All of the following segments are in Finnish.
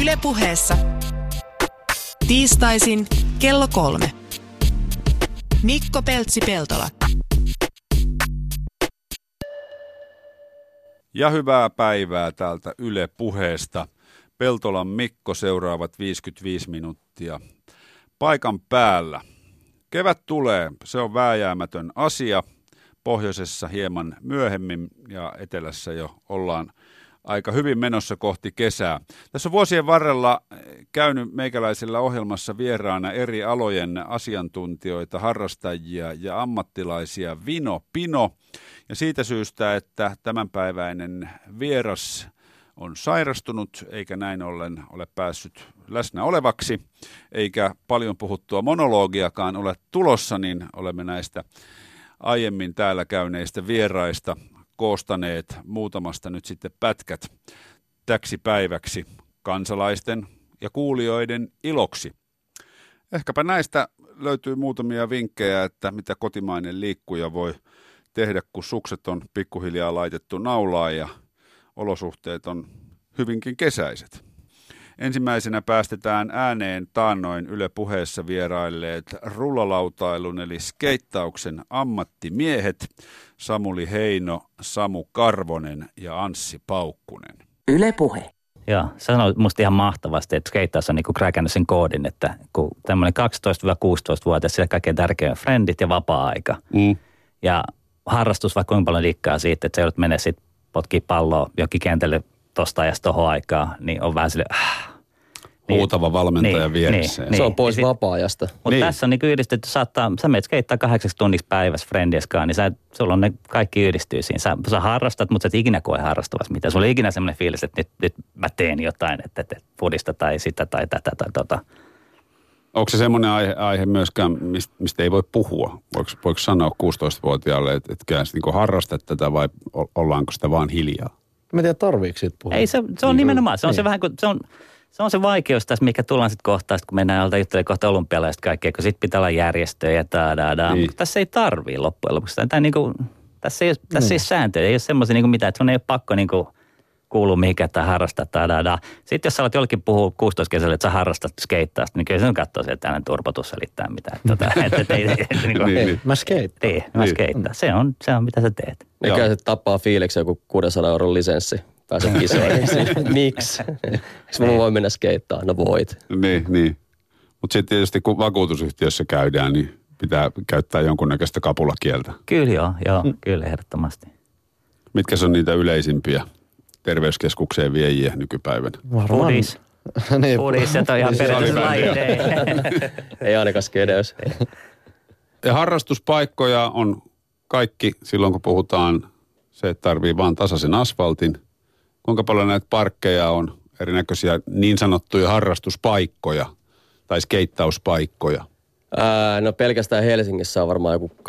Ylepuheessa tiistaisin kello kolme. Mikko Peltsi-Peltola. Ja hyvää päivää täältä Yle Puheesta. Peltolan Mikko seuraavat 55 minuuttia paikan päällä. Kevät tulee, se on vääjäämätön asia. Pohjoisessa hieman myöhemmin ja etelässä jo ollaan aika hyvin menossa kohti kesää. Tässä on vuosien varrella käynyt meikäläisellä ohjelmassa vieraana eri alojen asiantuntijoita, harrastajia ja ammattilaisia Vino Pino. Ja siitä syystä, että tämänpäiväinen vieras on sairastunut eikä näin ollen ole päässyt läsnä olevaksi, eikä paljon puhuttua monologiakaan ole tulossa, niin olemme näistä aiemmin täällä käyneistä vieraista koostaneet muutamasta nyt sitten pätkät täksi päiväksi kansalaisten ja kuulijoiden iloksi. Ehkäpä näistä löytyy muutamia vinkkejä, että mitä kotimainen liikkuja voi tehdä, kun sukset on pikkuhiljaa laitettu naulaan ja olosuhteet on hyvinkin kesäiset. Ensimmäisenä päästetään ääneen taannoin Yle puheessa vierailleet rullalautailun eli skeittauksen ammattimiehet Samuli Heino, Samu Karvonen ja Anssi Paukkunen. Yle puhe. Joo, sanoi musta ihan mahtavasti, että skeittaus on niinku kräkännyt sen koodin, että kun tämmöinen 12-16-vuotias, siellä kaikkein tärkein frendit ja vapaa-aika. Mm. Ja harrastus vaikka kuinka paljon dikkaa siitä, että sä joudut mennä sitten potkii palloa jokin kentälle tosta ajasta tohon aikaa, niin on vähän silleen, äh, niin, huutava valmentaja niin, vieressä. Niin, se on pois sit, vapaa-ajasta. Mutta niin. tässä on niin yhdistetty, saattaa, sä menet skeittää kahdeksaksi tunniksi päivässä friendieskaan, niin sä, sulla on ne kaikki yhdistyy siinä. Sä, sä harrastat, mutta sä et ikinä koe harrastavassa mitään. Sulla on ikinä semmoinen fiilis, että nyt, nyt mä teen jotain, että, että fudista tai sitä tai tätä tai tota. Onko se semmoinen aihe, aihe myöskään, mistä, mistä ei voi puhua? Voiko, voiko sanoa 16-vuotiaalle, että, että niin harrastat tätä vai ollaanko sitä vaan hiljaa? Mä en tiedä, tarviiko siitä puhua. Ei, se, se on niin, nimenomaan. Se on niin. se vähän kuin, se on, se on se vaikeus tässä, mikä tullaan sitten kohta, kun mennään alta juttelemaan kohta olympialaista kaikkea, kun sitten pitää olla järjestöjä ja tadaa. Niin. Tässä ei tarvii loppujen lopuksi. Tämä, niin kuin, tässä ei, tässä mm. ei ole sääntöjä, ei ole semmoisia niin mitään, että sun ei ole pakko niin kuin, kuuluu mihinkään tai harrastaa. Tada, Sitten jos sä alat jollekin puhua 16 kesällä, että sä harrastat skeittaasta, niin kyllä se on katsoa sieltä tänne turpotus selittää mitään. Tota, että, että, että, että, niin kuin, niin, Mä skeittaan. Niin, mä skeittaan. Se on, se on mitä sä teet. Mikä se tappaa fiiliksi joku 600 euron lisenssi pääse kisoihin. Miksi? Miksi mä voin mennä skeittaan? No voit. Niin, niin. Mutta sitten tietysti kun vakuutusyhtiössä käydään, niin pitää käyttää jonkunnäköistä kapulakieltä. Kyllä joo, joo mm. kyllä ehdottomasti. Mitkä on niitä yleisimpiä terveyskeskukseen viejiä nykypäivänä? Pudis. niin, Pudis, se on ihan perustuslaji. Ei ainakaan skedeys. Ja harrastuspaikkoja on kaikki silloin, kun puhutaan se, että tarvii vaan tasaisen asfaltin – kuinka paljon näitä parkkeja on, erinäköisiä niin sanottuja harrastuspaikkoja tai skeittauspaikkoja? Ää, no pelkästään Helsingissä on varmaan joku 25-30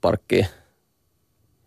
parkkia.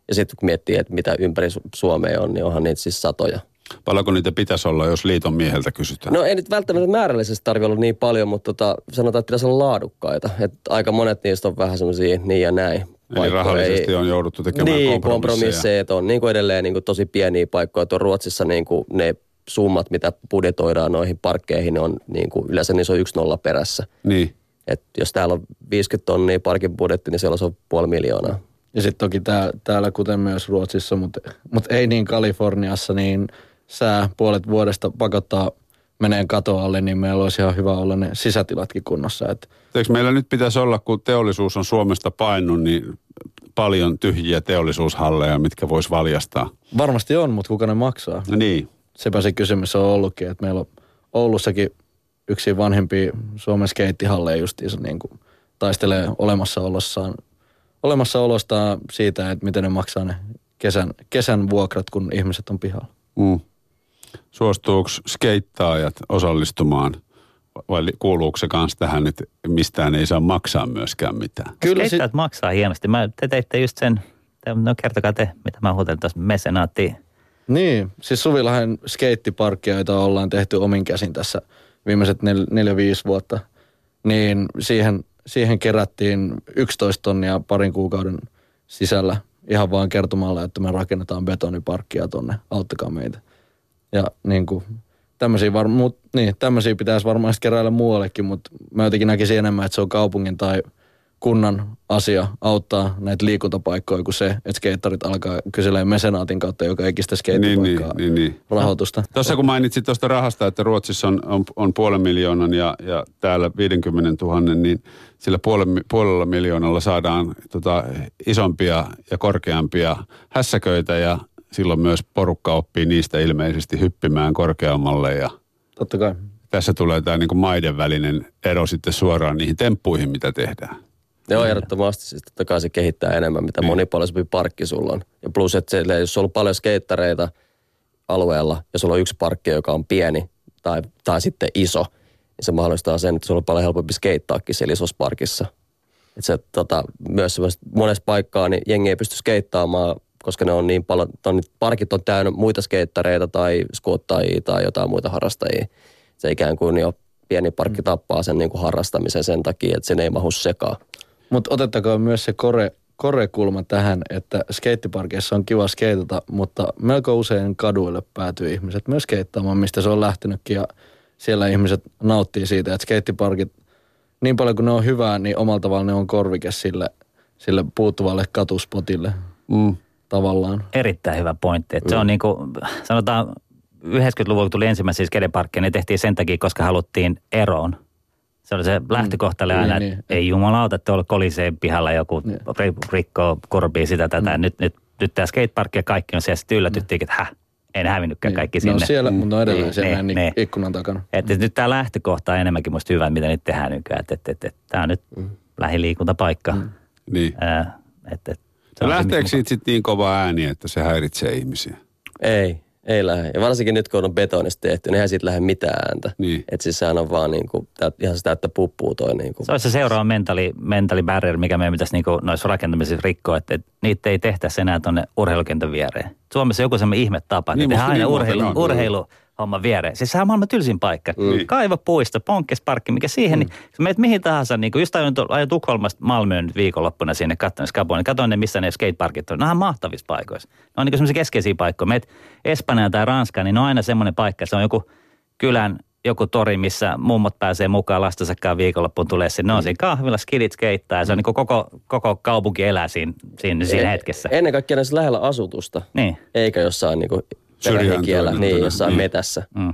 Ja sitten kun miettii, että mitä ympäri Suomea on, niin onhan niitä siis satoja. Paljonko niitä pitäisi olla, jos liiton mieheltä kysytään? No ei nyt välttämättä määrällisesti tarvitse olla niin paljon, mutta tota, sanotaan, että pitäisi olla laadukkaita. Et aika monet niistä on vähän semmoisia niin ja näin. Eli rahallisesti ei, on jouduttu tekemään niin, kompromisseja. kompromisseja. on niin kuin edelleen niin kuin tosi pieniä paikkoja. Tuon Ruotsissa niin kuin ne summat, mitä budjetoidaan noihin parkkeihin, on niin kuin, yleensä niissä on yksi nolla perässä. Niin. Et jos täällä on 50 tonnia parkin budjetti, niin siellä on puoli miljoonaa. Ja sitten toki tää, täällä, kuten myös Ruotsissa, mutta, mutta ei niin Kaliforniassa, niin sää puolet vuodesta pakottaa meneen kato alle, niin meillä olisi ihan hyvä olla ne sisätilatkin kunnossa. Että Eikö meillä nyt pitäisi olla, kun teollisuus on Suomesta painut, niin paljon tyhjiä teollisuushalleja, mitkä voisi valjastaa? Varmasti on, mutta kuka ne maksaa? No niin. Sepä se kysymys on ollutkin, että meillä on Oulussakin yksi vanhempi Suomen skeittihalleja justiinsa niin kuin taistelee olemassaolossaan, olemassaolostaan siitä, että miten ne maksaa ne kesän, kesän vuokrat, kun ihmiset on pihalla. Mm. Suostuuko skeittaajat osallistumaan vai kuuluuko se kanssa tähän, että mistään ei saa maksaa myöskään mitään? Kyllä sit... maksaa hienosti. Mä, te teitte just sen, no kertokaa te, mitä mä huutelin tuossa mesenaattiin. Niin, siis Suvilahden skeittiparkkia, joita ollaan tehty omin käsin tässä viimeiset nel, neljä, viisi vuotta, niin siihen, siihen kerättiin 11 tonnia parin kuukauden sisällä ihan vaan kertomalla, että me rakennetaan betoniparkkia tonne, auttakaa meitä. Ja niin kuin, tämmöisiä, var, mut, niin, tämmöisiä pitäisi varmaan keräillä muuallekin, mutta mä jotenkin näkisin enemmän, että se on kaupungin tai kunnan asia auttaa näitä liikuntapaikkoja kuin se, että skeittarit alkaa kyselemään mesenaatin kautta joka ikistä skeittipaikkaa niin, niin, niin, niin. rahoitusta. Tuossa kun mainitsit tuosta rahasta, että Ruotsissa on, on, on puolen miljoonan ja, ja täällä 50 000, niin sillä puolella, puolella miljoonalla saadaan tota, isompia ja korkeampia hässäköitä ja silloin myös porukka oppii niistä ilmeisesti hyppimään korkeammalle ja Totta kai. Tässä tulee tämä niin maiden välinen ero sitten suoraan niihin temppuihin, mitä tehdään. Joo, ehdottomasti. Siis totta kai se kehittää enemmän, mitä niin. monipuolisempi parkki sulla on. Ja plus, että se, jos sulla on paljon skeittareita alueella ja sulla on yksi parkki, joka on pieni tai, tai sitten iso, niin se mahdollistaa sen, että sulla on paljon helpompi skeittaakin siellä isossa parkissa. Että se, tota, myös monessa paikkaa niin jengi ei pysty skeittaamaan, koska ne on niin paljon, on, parkit on täynnä muita skeittareita tai skuottajia tai jotain muita harrastajia. Se ikään kuin jo pieni parkki tappaa sen niin kuin harrastamisen sen takia, että sen ei mahu sekaan. Mutta otettakoon myös se kore, korekulma tähän, että skeittiparkeissa on kiva skeitata, mutta melko usein kaduille päätyy ihmiset myös skeittaamaan, mistä se on lähtenytkin ja siellä ihmiset nauttii siitä, että skeittiparkit, niin paljon kuin ne on hyvää, niin omalla tavalla ne on korvike sille, sille puuttuvalle katuspotille mm. tavallaan. Erittäin hyvä pointti. Että se on niin kuin, sanotaan 90-luvulla tuli ensimmäisiä skedeparkkeja, ne tehtiin sen takia, koska haluttiin eroon se oli se mm. lähtökohta, mm, aina, niin, että niin. ei jumalauta, että tuolla koliseen pihalla joku niin. rikkoo korbii sitä tätä. Mm. Nyt, nyt, nyt tämä skateparkki ja kaikki on siellä. Sitten yllätyttiin, että häh, ei ne hävinnytkään niin. kaikki sinne. No siellä, mm. mutta on edelleen niin, siellä niin, niin, ikkunan takana. Että mm. nyt tämä lähtökohta on enemmänkin musta hyvä, mitä nyt tehdään nykyään. Että et, et, et, tämä on nyt mm. lähiliikuntapaikka. Mm. Niin. Äh, et, et, se lähteekö siitä sitten niin kova ääni, että se häiritsee ihmisiä? Ei, ei lähde. Ja varsinkin nyt, kun on betonista tehty, niin eihän siitä lähde mitään ääntä. Niin. Että siis sehän on vaan niin kuin, ihan sitä, että puppuu toi. Niin kuin. Se olisi se seuraava mentali, mentali barrier, mikä meidän pitäisi niin kuin, noissa rakentamisissa rikkoa, että, että niitä ei tehtäisi enää tuonne urheilukentän viereen. Suomessa joku semmoinen ihme tapa, niin, että aina niin urheilu, urheilu, homma viereen. Siis sehän on maailman tylsin paikka. Mm. Kaiva puisto, ponkkesparkki, mikä siihen, mm. niin meet mihin tahansa, niin kuin just ajoin, ajoin Tukholmasta Malmöön viikonloppuna sinne katsoin Skaboon, niin katsoin ne, missä ne skateparkit on. Ne on mahtavissa paikoissa. Ne on niin semmoisia keskeisiä paikkoja. Meet Espanjaan tai Ranskaan, niin ne on aina semmoinen paikka, se on joku kylän joku tori, missä mummot pääsee mukaan lastensakaan viikonloppuun tulee sinne. Ne on siinä kahvilla, skidit skeittää ja se on niin koko, koko kaupunki elää siinä, siinä, siinä hetkessä. Ennen kaikkea näissä lähellä asutusta, niin. eikä jossain niin kuin perhekielä, niin, jossain niin. metässä. Mm.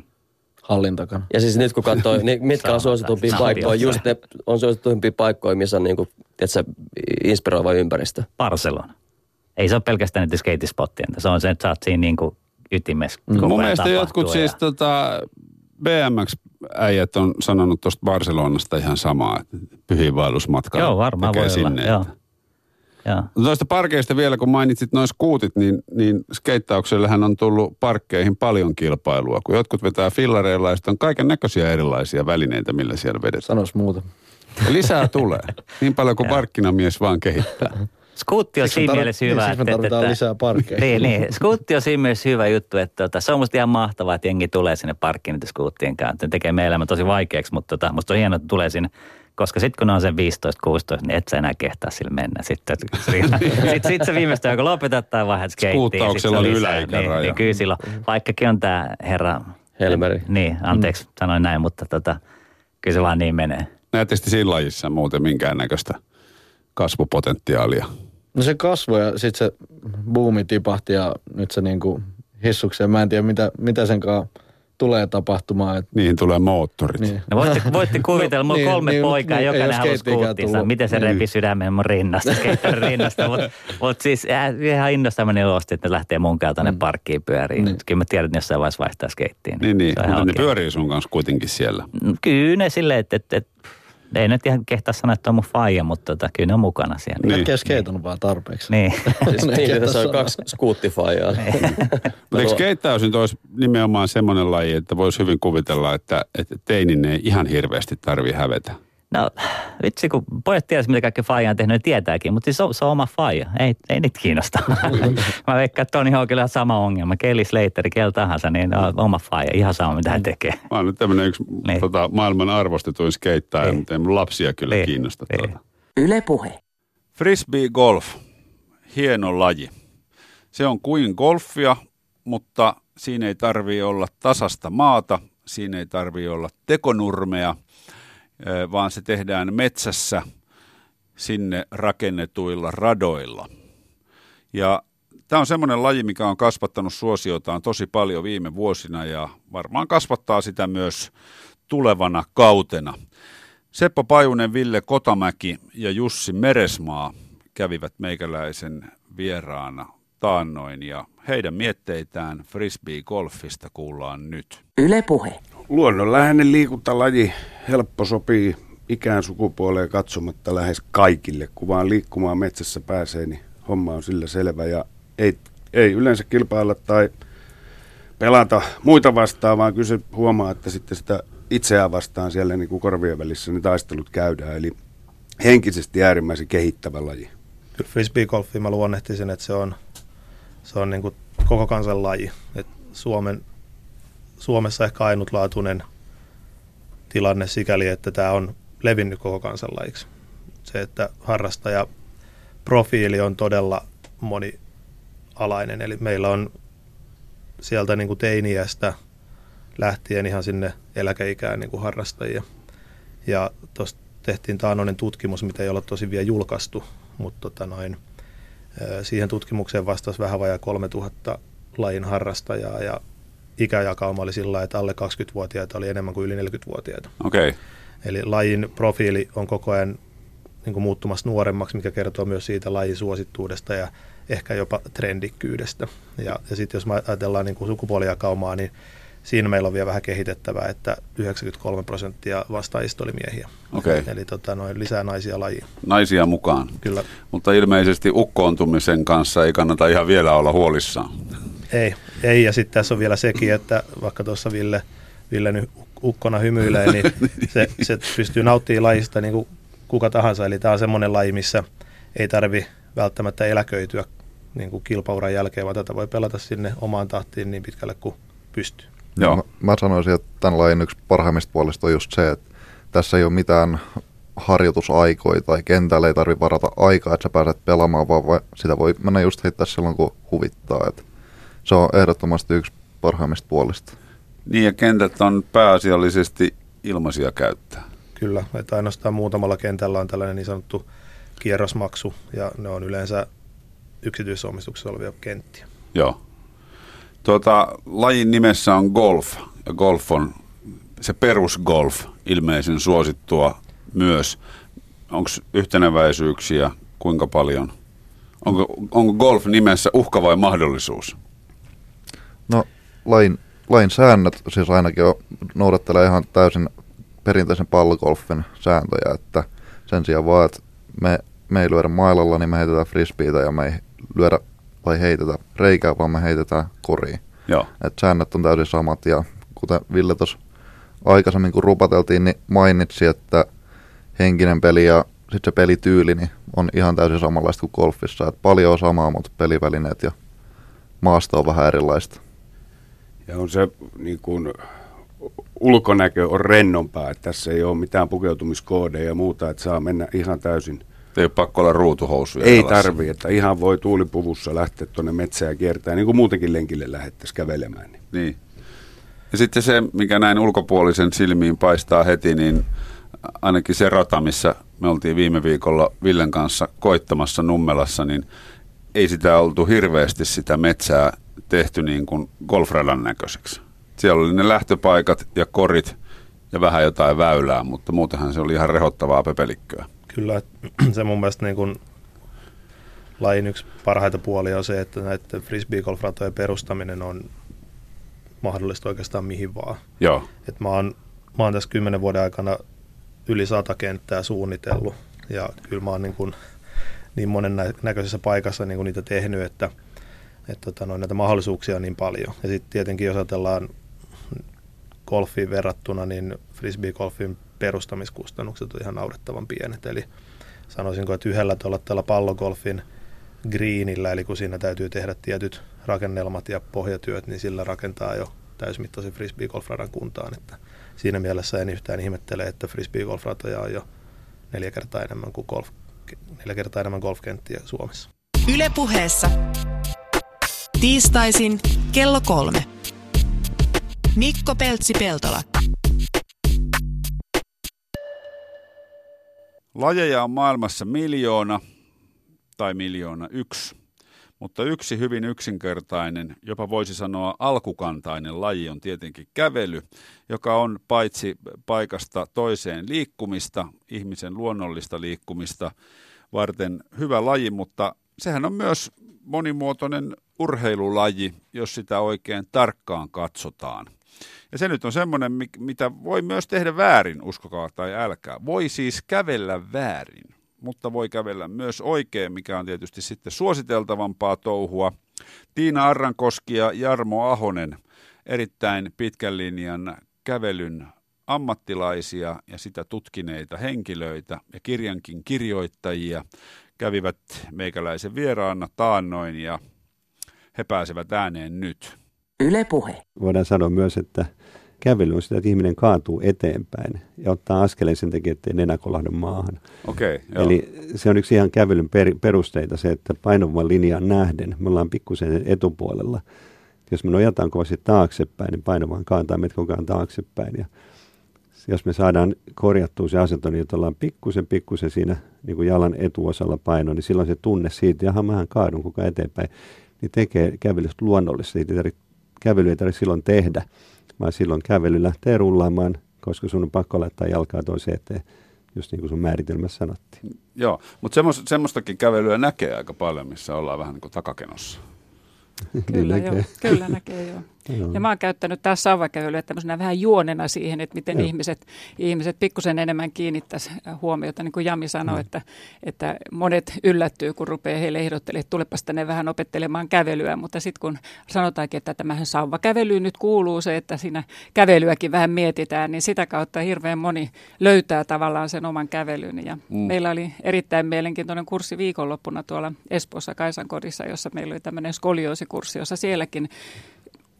Hallin takana. Ja siis nyt kun katsoo, niin mitkä on suositumpia paikkoja, just ne on suositumpia paikkoja, missä on niinku, tiedätkö, inspiroiva ympäristö. Barcelona. Ei se ole pelkästään niitä skeitispottien. Se on se, että sä oot siinä niinku ytimessä. Mm. Mun mielestä jotkut ja... siis tota, BMX-äijät on sanonut tuosta Barcelonasta ihan samaa, että pyhiinvaellusmatka Joo, varmaan voi sinne, olla. Joo. Ja. Tuosta parkeista vielä, kun mainitsit noin skuutit, niin, niin skeittauksellehän on tullut parkkeihin paljon kilpailua. Kun jotkut vetää fillareilla ja on kaiken näköisiä erilaisia välineitä, millä siellä vedetään. Sanois muuta. Ja lisää tulee. Niin paljon kuin parkkinamies vaan kehittää. Skuutti on siinä mielessä hyvä. Niin, siis me että, lisää parkkeja. niin, niin. Skuutti on siinä mielessä hyvä juttu, että tota, se on musta ihan mahtavaa, että jengi tulee sinne parkkiin niitä skuuttien kanssa. Ne tekee meidän elämä tosi vaikeaksi, mutta tota, musta on hienoa, että tulee sinne koska sitten kun ne on sen 15-16, niin et sä enää kehtaa sillä mennä. Sitten sit, sit se viimeistään, kun lopetat tai vaihdat skeittiin. Skuuttauksella on yläikäraja. Niin, niin kyllä silloin, vaikkakin on tämä herra... Helmeri. Niin, anteeksi, mm. sanoin näin, mutta tota, kyllä se vaan niin menee. Näette siinä lajissa muuten minkäännäköistä kasvupotentiaalia? No se kasvoi ja sitten se buumi tipahti ja nyt se niinku hissukseen. Mä en tiedä mitä, mitä sen kanssa tulee tapahtumaan. Että... Niihin tulee moottorit. Niin. No voitte, voitte kuvitella, mulla niin, kolme niin, poikaa, niin, jokainen halusi skuuttinsa. Miten se niin. repi sydämen mun rinnasta, rinnasta. Mutta mut siis äh, ihan innosta meni ulos, että ne lähtee mun kanssa tänne mm. parkkiin pyöriin. Niin. Kyllä mä tiedän, että jossain vaiheessa vaihtaa skeittiin. Niin, niin, niin. mutta ne pyörii sun kanssa kuitenkin siellä. No, kyllä ne silleen, että, että, että ei nyt ihan kehtaa sanoa, että on mun faija, mutta tota, kyllä ne on mukana siellä. Niin. Näkee skeitonut vaan tarpeeksi. Niin. siis niin, tässä on kaksi skuuttifaijaa. Mutta eikö skeittaus nyt olisi nimenomaan semmoinen laji, että voisi hyvin kuvitella, että, että teinin ei ihan hirveästi tarvitse hävetä? No vitsi, kun pojat tiedät, mitä kaikki faija on tehnyt, ne tietääkin, mutta siis se on, se on oma faija. Ei, ei niitä kiinnosta. Mä veikkaan, että Toni on kyllä sama ongelma. Kelly Slater, kel tahansa, niin on oma faija. Ihan sama, mitä hän tekee. Mä oon nyt tämmöinen yksi niin. tota, maailman arvostetuin skeittäjä, niin. mutta ei mun lapsia kyllä niin. kiinnosta. Niin. Tuota. Yle Puhe. Frisbee golf, hieno laji. Se on kuin golfia, mutta Siinä ei tarvitse olla tasasta maata, siinä ei tarvitse olla tekonurmea, vaan se tehdään metsässä sinne rakennetuilla radoilla. Ja tämä on semmoinen laji, mikä on kasvattanut suosiotaan tosi paljon viime vuosina ja varmaan kasvattaa sitä myös tulevana kautena. Seppo Pajunen, Ville Kotamäki ja Jussi Meresmaa kävivät meikäläisen vieraana taannoin ja heidän mietteitään frisbee-golfista kuullaan nyt. Yle puhe. Luonnonläheinen liikuntalaji helppo sopii ikään sukupuoleen katsomatta lähes kaikille. Kun vaan liikkumaan metsässä pääsee, niin homma on sillä selvä ja ei, ei yleensä kilpailla tai pelata muita vastaan, vaan kyllä se huomaa, että sitten sitä itseään vastaan siellä niin kuin korvien välissä ne taistelut käydään. Eli henkisesti äärimmäisen kehittävä laji. Kyllä frisbee-golfi mä luonnehtisin, että se on, se on niin kuin koko kansan laji. Et Suomen, Suomessa ehkä ainutlaatuinen tilanne sikäli, että tämä on levinnyt koko kansan lajiksi. Se, että harrastaja profiili on todella monialainen, eli meillä on sieltä niin kuin teiniästä lähtien ihan sinne eläkeikään niin kuin harrastajia. Ja tuosta tehtiin taanoinen tutkimus, mitä ei ole tosi vielä julkaistu, mutta tota noin, siihen tutkimukseen vastasi vähän vajaa 3000 lajin harrastajaa ja ikäjakauma oli sillä että alle 20-vuotiaita oli enemmän kuin yli 40-vuotiaita. Okay. Eli lajin profiili on koko ajan niin kuin muuttumassa nuoremmaksi, mikä kertoo myös siitä lajin suosittuudesta ja ehkä jopa trendikkyydestä. Ja, ja sitten jos ajatellaan niin kuin sukupuolijakaumaa, niin siinä meillä on vielä vähän kehitettävää, että 93 prosenttia vastaajista oli miehiä. Okay. Eli tota, noin lisää naisia lajiin. Naisia mukaan. Kyllä. Mutta ilmeisesti ukkoontumisen kanssa ei kannata ihan vielä olla huolissaan. Ei, ei. ja sitten tässä on vielä sekin, että vaikka tuossa Ville, Ville nyt ukkona hymyilee, niin se, se pystyy nauttimaan lajista niin kuin kuka tahansa. Eli tämä on semmoinen laji, missä ei tarvi välttämättä eläköityä niin kuin kilpauran jälkeen, vaan tätä voi pelata sinne omaan tahtiin niin pitkälle kuin pystyy. Joo. Mä, mä sanoisin, että tämän lajin yksi parhaimmista puolista on just se, että tässä ei ole mitään harjoitusaikoja tai kentällä ei tarvitse varata aikaa, että sä pääset pelaamaan, vaan sitä voi mennä just heittää silloin, kun huvittaa. Että se on ehdottomasti yksi parhaimmista puolista. Niin ja kentät on pääasiallisesti ilmaisia käyttää. Kyllä, että ainoastaan muutamalla kentällä on tällainen niin sanottu kierrosmaksu ja ne on yleensä yksityisomistuksessa olevia kenttiä. Joo. Tuota, lajin nimessä on golf ja golf on se perusgolf ilmeisen suosittua myös. Onko yhteneväisyyksiä kuinka paljon? Onko, onko golf nimessä uhka vai mahdollisuus? No lain, lain säännöt siis ainakin on, noudattelee ihan täysin perinteisen pallogolfin sääntöjä, että sen sijaan vaan, että me, me ei lyödä mailalla, niin me heitetään frisbeitä ja me ei lyödä tai heitetä reikää, vaan me heitetään koriin. Joo. Et säännöt on täysin samat ja kuten Ville tuossa aikaisemmin kun rupateltiin, niin mainitsi, että henkinen peli ja sitten se pelityyli niin on ihan täysin samanlaista kuin golfissa. Et paljon on samaa, mutta pelivälineet ja maasto on vähän erilaista. Ja on se niin kuin, ulkonäkö on rennompaa, että tässä ei ole mitään pukeutumiskoodeja ja muuta, että saa mennä ihan täysin – ei ole pakko olla ruutuhousuja. Ei tarvi, että ihan voi tuulipuvussa lähteä tuonne metsään kiertää, niin kuin muutenkin lenkille lähettäisiin kävelemään. Niin. niin. Ja sitten se, mikä näin ulkopuolisen silmiin paistaa heti, niin ainakin se rata, missä me oltiin viime viikolla Villen kanssa koittamassa Nummelassa, niin ei sitä oltu hirveästi sitä metsää tehty niin kuin golfradan näköiseksi. Siellä oli ne lähtöpaikat ja korit ja vähän jotain väylää, mutta muutenhan se oli ihan rehottavaa pepelikköä kyllä se mun mielestä niin kuin lajin yksi parhaita puolia on se, että näiden frisbee-golf-ratojen perustaminen on mahdollista oikeastaan mihin vaan. Joo. Et mä, oon, mä oon tässä kymmenen vuoden aikana yli sata kenttää suunnitellut ja kyllä mä oon niin, kuin, niin monen näköisessä paikassa niin kuin niitä tehnyt, että, että tota, no, näitä mahdollisuuksia on niin paljon. Ja sitten tietenkin jos ajatellaan golfiin verrattuna, niin frisbee-golfin perustamiskustannukset on ihan naurettavan pienet. Eli sanoisinko, että yhdellä tuolla tällä pallogolfin greenillä, eli kun siinä täytyy tehdä tietyt rakennelmat ja pohjatyöt, niin sillä rakentaa jo täysmittaisen frisbee golfradan kuntaan. Että siinä mielessä en yhtään ihmettele, että frisbee golfratoja on jo neljä kertaa enemmän kuin golf, neljä kertaa enemmän golfkenttiä Suomessa. Ylepuheessa tiistaisin kello kolme. Mikko Peltsi-Peltola. Lajeja on maailmassa miljoona tai miljoona yksi, mutta yksi hyvin yksinkertainen, jopa voisi sanoa alkukantainen laji on tietenkin kävely, joka on paitsi paikasta toiseen liikkumista, ihmisen luonnollista liikkumista varten hyvä laji, mutta sehän on myös monimuotoinen urheilulaji, jos sitä oikein tarkkaan katsotaan. Ja se nyt on semmoinen, mitä voi myös tehdä väärin, uskokaa tai älkää. Voi siis kävellä väärin, mutta voi kävellä myös oikein, mikä on tietysti sitten suositeltavampaa touhua. Tiina Arrankoski ja Jarmo Ahonen, erittäin pitkän linjan kävelyn ammattilaisia ja sitä tutkineita henkilöitä ja kirjankin kirjoittajia kävivät meikäläisen vieraana taannoin ja he pääsevät ääneen nyt. Yle puhe. Voidaan sanoa myös, että kävely on sitä, että ihminen kaatuu eteenpäin ja ottaa askeleen sen takia, ettei nenä kolahda maahan. Okay, Eli se on yksi ihan kävelyn per, perusteita se, että painovan linjaan nähden me ollaan pikkusen etupuolella. Jos me nojataan kovasti taaksepäin, niin painovan kaantaa meitä koko ajan taaksepäin. Ja jos me saadaan korjattua se asento niin, että ollaan pikkusen, pikkusen siinä niin kuin jalan etuosalla paino, niin silloin se tunne siitä, jaha, mähän kaadun koko eteenpäin, niin tekee kävelystä luonnollista. Ei tarvitse, kävely ei tarvitse silloin tehdä, vaan silloin kävely lähtee rullaamaan, koska sun on pakko laittaa jalkaa toiseen eteen, just niin kuin sun määritelmässä sanottiin. Joo, mutta semmoistakin kävelyä näkee aika paljon, missä ollaan vähän niin kuin takakenossa. Kyllä, joo, kyllä näkee joo. Joo. Ja mä oon käyttänyt taas sauvakävelyä tämmöisenä vähän juonena siihen, että miten ihmiset, ihmiset pikkusen enemmän kiinnittäisi huomiota. Niin kuin Jami sanoi, mm. että, että monet yllättyy, kun rupeaa heille ehdottelemaan, että tulepas tänne vähän opettelemaan kävelyä. Mutta sitten kun sanotaankin, että tämähän sauvakävelyyn nyt kuuluu se, että siinä kävelyäkin vähän mietitään, niin sitä kautta hirveän moni löytää tavallaan sen oman kävelyn. Ja mm. meillä oli erittäin mielenkiintoinen kurssi viikonloppuna tuolla Espoossa Kaisankodissa, jossa meillä oli tämmöinen skoliosikurssi, jossa sielläkin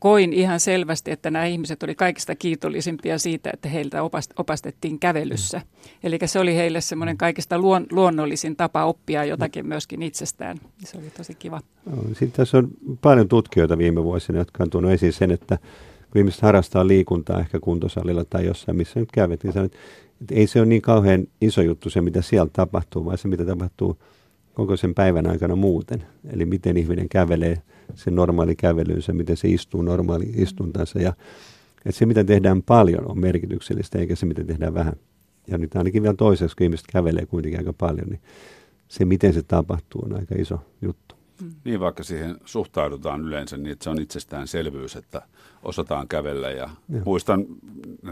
koin ihan selvästi, että nämä ihmiset oli kaikista kiitollisimpia siitä, että heiltä opastettiin kävelyssä. Mm. Eli se oli heille semmoinen kaikista luon, luonnollisin tapa oppia jotakin myöskin itsestään. Se oli tosi kiva. Sitten tässä on paljon tutkijoita viime vuosina, jotka on tuonut esiin sen, että kun ihmiset harrastaa liikuntaa ehkä kuntosalilla tai jossain, missä nyt käyvät, niin sanot, että ei se ole niin kauhean iso juttu se, mitä siellä tapahtuu, vaan se, mitä tapahtuu koko sen päivän aikana muuten. Eli miten ihminen kävelee – se normaali kävelynsä, miten se istuu normaali istuntansa. Ja, että se, mitä tehdään paljon, on merkityksellistä, eikä se, mitä tehdään vähän. Ja nyt ainakin vielä toiseksi, kun ihmiset kävelee kuitenkin aika paljon, niin se, miten se tapahtuu, on aika iso juttu. Mm. Niin, vaikka siihen suhtaudutaan yleensä niin, että se on itsestäänselvyys, että osataan kävellä. Ja ja. muistan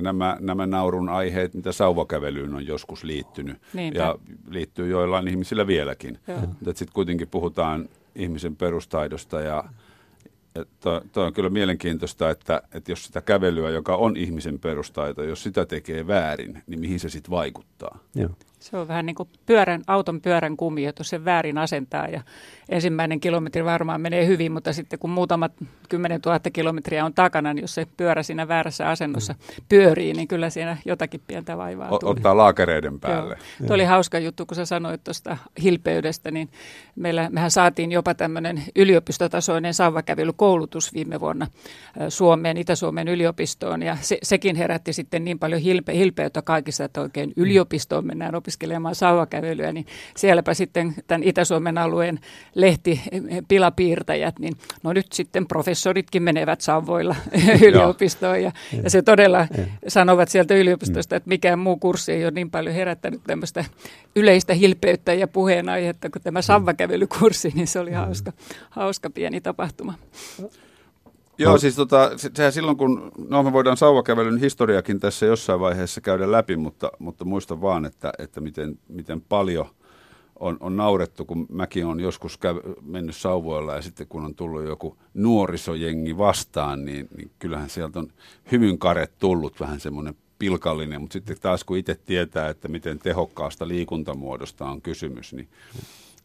nämä, nämä naurun aiheet, mitä sauvakävelyyn on joskus liittynyt. Niinpä. Ja liittyy joillain ihmisillä vieläkin. Mutta sitten kuitenkin puhutaan ihmisen perustaidosta ja Tuo, tuo on kyllä mielenkiintoista, että, että jos sitä kävelyä, joka on ihmisen perustaito, jos sitä tekee väärin, niin mihin se sitten vaikuttaa? Joo. Se on vähän niin kuin pyörän, auton pyörän kumi, että se väärin asentaa ja ensimmäinen kilometri varmaan menee hyvin, mutta sitten kun muutamat 10 000 kilometriä on takana, niin jos se pyörä siinä väärässä asennossa mm. pyörii, niin kyllä siinä jotakin pientä vaivaa o- Ottaa laakereiden päälle. Joo. Tuo oli hauska juttu, kun sä sanoit tuosta hilpeydestä, niin meillä, mehän saatiin jopa tämmöinen yliopistotasoinen sauvakävelykoulutus viime vuonna Suomeen, Itä-Suomen yliopistoon, ja se, sekin herätti sitten niin paljon hilpe, hilpeyttä kaikista, että oikein yliopistoon mennään opiskelemaan sauvakävelyä, niin sielläpä sitten tämän Itä-Suomen alueen lehti pilapiirtäjät, niin no nyt sitten professoritkin menevät sauvoilla yliopistoon. Ja, ja se todella sanovat sieltä yliopistosta, että mikään muu kurssi ei ole niin paljon herättänyt tämmöistä yleistä hilpeyttä ja puheenaihetta kuin tämä sauvakävelykurssi, niin se oli hauska, hauska pieni tapahtuma. Joo, siis tota, sehän silloin kun, no me voidaan sauvakävelyn historiakin tässä jossain vaiheessa käydä läpi, mutta, mutta muista vaan, että, että miten, miten paljon on, on naurettu, kun mäkin on joskus käy, mennyt sauvoilla ja sitten kun on tullut joku nuorisojengi vastaan, niin, niin kyllähän sieltä on hymyn karet tullut vähän semmoinen pilkallinen, mutta sitten taas kun itse tietää, että miten tehokkaasta liikuntamuodosta on kysymys, niin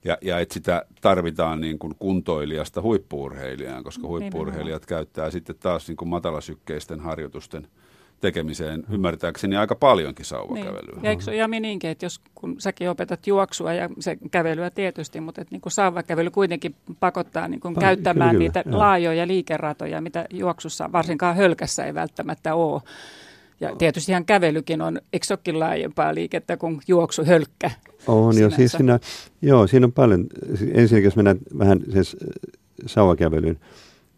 ja, ja että sitä tarvitaan niin kuin kuntoilijasta huippuurheilijaan, koska huippuurheilijat käyttää sitten taas niin kuin matalasykkeisten harjoitusten tekemiseen ymmärtääkseni aika paljonkin sauvakävelyä. Niin. Ja eikö se ole Jami niinkin, että jos kun säkin opetat juoksua ja se kävelyä tietysti, mutta että niin kuin sauvakävely kuitenkin pakottaa niin kuin pa- käyttämään kyllä, niitä joo. laajoja liikeratoja, mitä juoksussa varsinkaan hölkässä ei välttämättä ole. Ja tietysti ihan kävelykin on, eikö sekin laajempaa liikettä kuin juoksu hölkkä? On jo, siis siinä, joo, siinä on paljon. Ensinnäkin jos mennään vähän siis sauvakävelyyn,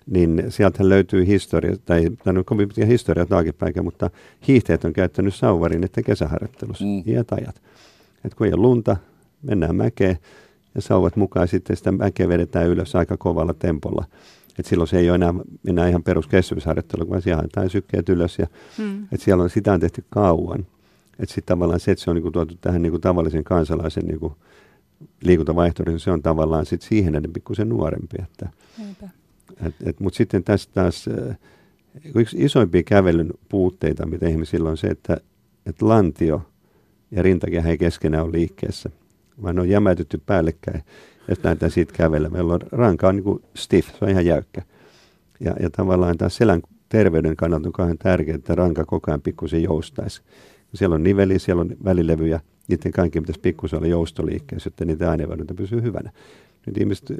niin sieltä löytyy historia, tai tämä on kovin pitkä historia taaksepäin, mutta hiihteet on käyttänyt sauvarin että kesäharjoittelussa, mm. iät ajat. Et kun ei ole lunta, mennään mäkeen ja sauvat mukaan sitten sitä mäkeä vedetään ylös aika kovalla tempolla. Et silloin se ei ole enää, enää ihan peruskestävyysharjoittelu, vaan siellä haetaan sykkeet ylös. Ja, mm. et siellä on, sitä on tehty kauan. Että sitten tavallaan se, että se on niinku tuotu tähän niinku tavallisen kansalaisen niinku liikuntavaihtoehtoon, se on tavallaan sit siihen näiden pikkusen nuorempi. Että, Mutta sitten tässä taas äh, yksi isoimpia kävelyn puutteita, mitä ihmisillä on se, että, että lantio ja rintakehä ei keskenään ole liikkeessä, vaan ne on jämäytetty päällekkäin jos lähdetään siitä kävellä. Meillä on ranka on niin kuin stiff, se on ihan jäykkä. Ja, ja tavallaan taas selän terveyden kannalta on kauhean tärkeää, että ranka koko ajan pikkusen joustaisi. Siellä on niveli, siellä on välilevyjä, niiden kaikki pitäisi pikkusen olla joustoliikkeessä, jotta niitä aineenvaihdunta pysyy hyvänä. Nyt ihmiset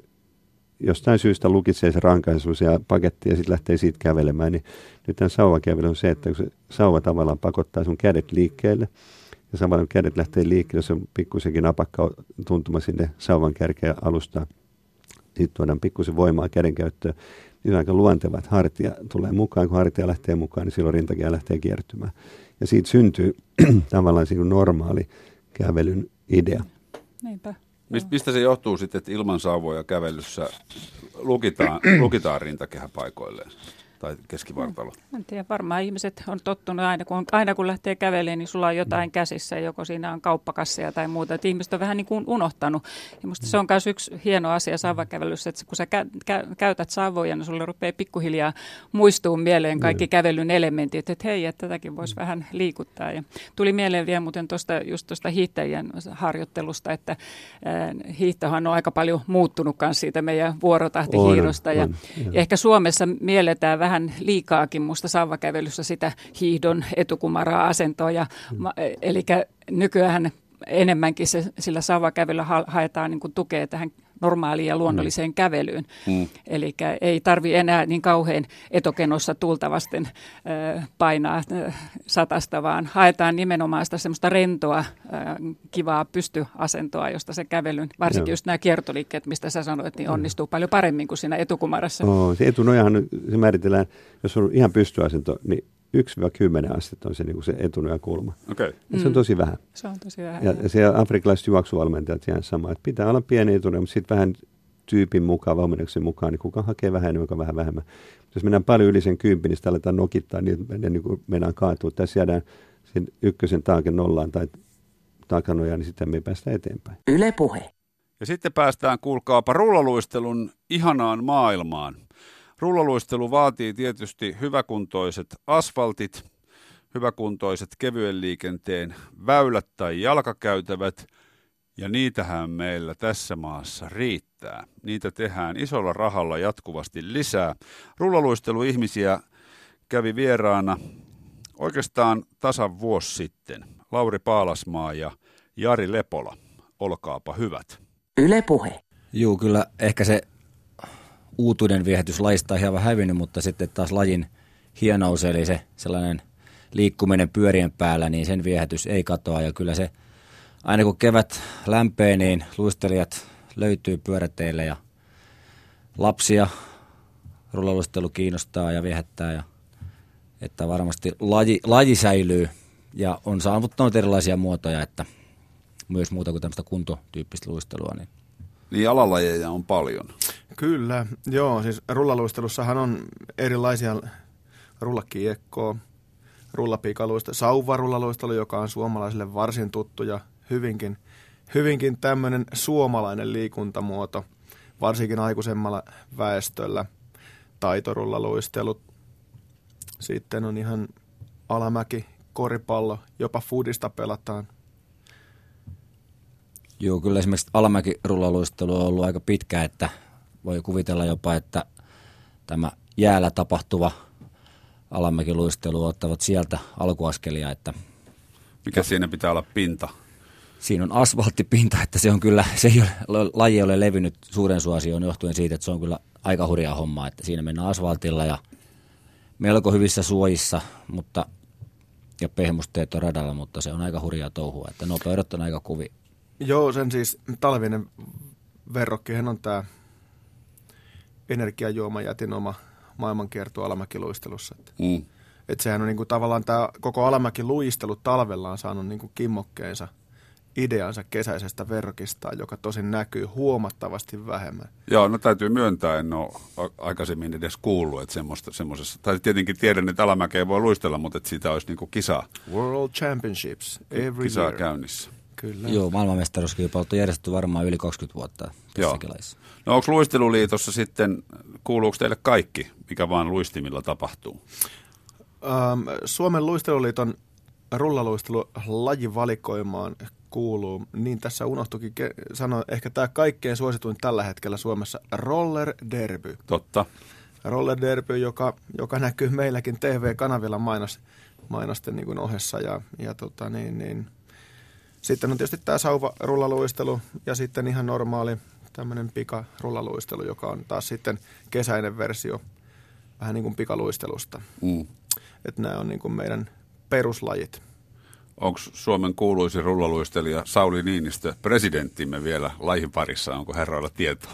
jostain syystä lukitsee se rankaisuus ja paketti ja sitten lähtee siitä kävelemään, niin nyt tämän sauvakävely on se, että kun se sauva tavallaan pakottaa sun kädet liikkeelle, ja samalla kun kädet lähtee liikkeelle, se on pikkusenkin napakka tuntuma sinne sauvan kärkeä alustaa. Sitten tuodaan pikkusen voimaa käden käyttöön. Niin aika luontevat hartia tulee mukaan. Kun hartia lähtee mukaan, niin silloin rintakehä lähtee kiertymään. Ja siitä syntyy tavallaan niin normaali kävelyn idea. Niinpä. Mist, mistä se johtuu sitten, että ilman sauvoja kävelyssä lukitaan, lukitaan rintakehä paikoilleen? Tai keskivartalo? En tiedä, varmaan ihmiset on tottunut aina kun, aina kun lähtee kävelemään, niin sulla on jotain käsissä, joko siinä on kauppakasseja tai muuta. Että ihmiset on vähän niin kuin unohtanut. Ja musta se on myös yksi hieno asia saavakävelyssä, että kun sä kä- kä- käytät savoja, niin sulle rupeaa pikkuhiljaa muistuu mieleen kaikki mm. kävelyn elementit, että hei, että tätäkin voisi mm. vähän liikuttaa. Ja tuli mieleen vielä muuten tuosta, just tuosta hiihtäjien harjoittelusta, että äh, hiihtohan on aika paljon muuttunut myös siitä meidän vuorotahtihiidosta. ja, ja ehkä Suomessa mielletään vähän liikaakin musta saavakävelyssä sitä hiihdon etukumaraa asentoa. Ja, mm. Eli nykyään enemmänkin se, sillä saavakävelyllä ha, haetaan niin tukea tähän normaaliin ja luonnolliseen mm. kävelyyn. Mm. Eli ei tarvi enää niin kauhean etokenossa tultavasten ö, painaa satasta, vaan haetaan nimenomaan sitä semmoista rentoa, kivaa pystyasentoa, josta se kävelyn, varsinkin Joo. just nämä kiertoliikkeet, mistä sä sanoit, niin onnistuu mm. paljon paremmin kuin siinä etukumarassa. Oh, se etunojahan se määritellään, jos on ihan pystyasento, niin 1-10 astetta on se, niin se etunoja kulma. Okay. Mm. Se on tosi vähän. Se on tosi vähän. Ja, ja se afrikkalaiset juoksuvalmentajat jää sama, että pitää olla pieni etunoja, mutta sitten vähän tyypin mukaan, valmennuksen mukaan, niin kuka hakee vähän enemmän, kuka vähän vähemmän. Jos mennään paljon yli sen kympin, niin sitä aletaan nokittaa, niin ne niin kuin mennään kaatua. Tässä jäädään sen ykkösen taake nollaan tai takanojaan, niin sitten me ei päästä eteenpäin. Yle puhe. Ja sitten päästään, kuulkaapa, rullaluistelun ihanaan maailmaan. Rullaluistelu vaatii tietysti hyväkuntoiset asfaltit, hyväkuntoiset kevyen liikenteen väylät tai jalkakäytävät, ja niitähän meillä tässä maassa riittää. Niitä tehdään isolla rahalla jatkuvasti lisää. Rullaluisteluihmisiä kävi vieraana oikeastaan tasan vuosi sitten. Lauri Paalasmaa ja Jari Lepola. Olkaapa hyvät. Yle puhe. Joo, kyllä ehkä se uutuuden viehätys lajista on hieman hävinnyt, mutta sitten taas lajin hienous, eli se sellainen liikkuminen pyörien päällä, niin sen viehätys ei katoa. Ja kyllä se, aina kun kevät lämpee, niin luistelijat löytyy pyöräteille ja lapsia rullaluistelu kiinnostaa ja viehättää. Ja, että varmasti laji, laji säilyy ja on saavuttanut erilaisia muotoja, että myös muuta kuin tämmöistä kuntotyyppistä luistelua, niin niin alalajeja on paljon. Kyllä, joo. Siis rullaluistelussahan on erilaisia rullakiekkoa, rullapikaluista, sauvarullaluistelu, joka on suomalaisille varsin tuttu ja hyvinkin, hyvinkin tämmöinen suomalainen liikuntamuoto, varsinkin aikuisemmalla väestöllä. Taitorullaluistelut, sitten on ihan alamäki, koripallo, jopa foodista pelataan Joo, kyllä esimerkiksi alamäkirullaluistelu on ollut aika pitkä, että voi kuvitella jopa, että tämä jäällä tapahtuva alamäkiluistelu ottavat sieltä alkuaskelia, että mikä siinä pitää olla pinta? Siinä on asfalttipinta, että se on kyllä, se ei ole, laji ei ole levinnyt suuren suosioon johtuen siitä, että se on kyllä aika hurjaa hommaa, että siinä mennään asfaltilla ja melko hyvissä suojissa, mutta ja pehmusteet on radalla, mutta se on aika hurjaa touhua, että nopeudet on aika kuvi. Joo, sen siis talvinen verrokkihan on tämä energiajuomajätin oma maailmankierto alamäkiluistelussa. Mm. Et sehän on niinku tavallaan tämä koko alamäkiluistelu talvella on saanut niinku kimmokkeensa – ideansa kesäisestä verkista, joka tosin näkyy huomattavasti vähemmän. Joo, no täytyy myöntää, en ole aikaisemmin edes kuullut, että semmoisessa, tai tietenkin tiedän, että alamäkeä voi luistella, mutta että siitä olisi niinku kisa. World Championships every Kisaa year. käynnissä. Kyllä. Joo, maailmanmestaruuskilpailut on järjestetty varmaan yli 20 vuotta Joo. No onko luisteluliitossa sitten, kuuluuko teille kaikki, mikä vaan luistimilla tapahtuu? Ähm, Suomen luisteluliiton rullaluistelu lajivalikoimaan kuuluu, niin tässä unohtukin sanoa ehkä tämä kaikkein suosituin tällä hetkellä Suomessa, roller derby. Totta. Roller derby, joka, joka näkyy meilläkin TV-kanavilla mainos, mainosten niin kuin ohessa ja, ja tota niin, niin. Sitten on tietysti tämä sauva rullaluistelu ja sitten ihan normaali tämmöinen pikarullaluistelu, joka on taas sitten kesäinen versio vähän niin kuin pikaluistelusta. Mm. Että nämä on niin kuin meidän peruslajit onko Suomen kuuluisin rullaluistelija Sauli Niinistö presidenttimme vielä lajin parissa? Onko herroilla tietoa?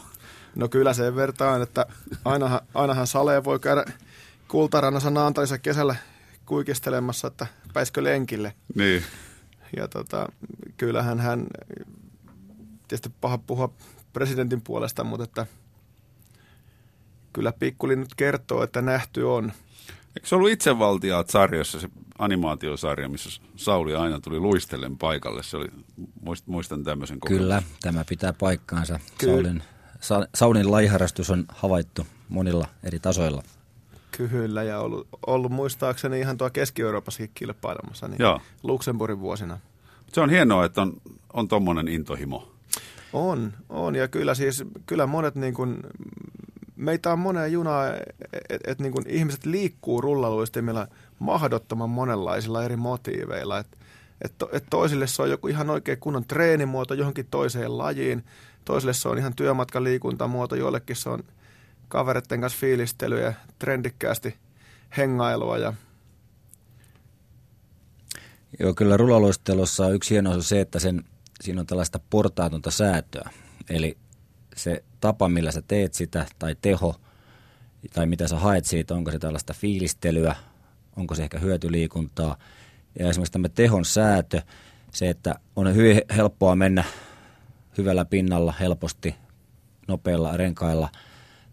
No kyllä sen vertaan, että ainahan, ainahan Sale voi käydä kultarannassa Naantalissa kesällä kuikistelemassa, että pääskö lenkille. Niin. Ja tota, kyllähän hän, tietysti paha puhua presidentin puolesta, mutta että kyllä Pikkuli nyt kertoo, että nähty on. Eikö se ollut itsevaltiaat sarjassa se animaatiosarja, missä Sauli aina tuli luistellen paikalle? Se oli, muistan tämmöisen kokemuksen. Kyllä, tämä pitää paikkaansa. Saulin, Sa, Saulin laiharastus on havaittu monilla eri tasoilla. Kyllä, ja ollut, ollut muistaakseni ihan tuo Keski-Euroopassakin kilpailemassa, niin Joo. Luxemburgin vuosina. Se on hienoa, että on, on tuommoinen intohimo. On, on, ja kyllä siis, kyllä monet niin kuin meitä on monea junaa, että et, niin ihmiset liikkuu rullaluistimilla mahdottoman monenlaisilla eri motiiveilla. Että et, et toisille se on joku ihan oikein kunnon treenimuoto johonkin toiseen lajiin, toisille se on ihan työmatkaliikuntamuoto, joillekin se on kavereiden kanssa fiilistelyä, trendikkäästi hengailua ja Joo, kyllä rullaluistelussa on yksi hieno se, että sen, siinä on tällaista portaatonta säätöä. Eli se tapa, millä sä teet sitä, tai teho, tai mitä sä haet siitä, onko se tällaista fiilistelyä, onko se ehkä hyötyliikuntaa. Ja esimerkiksi tämä tehon säätö, se, että on hyvin helppoa mennä hyvällä pinnalla helposti, nopeilla renkailla.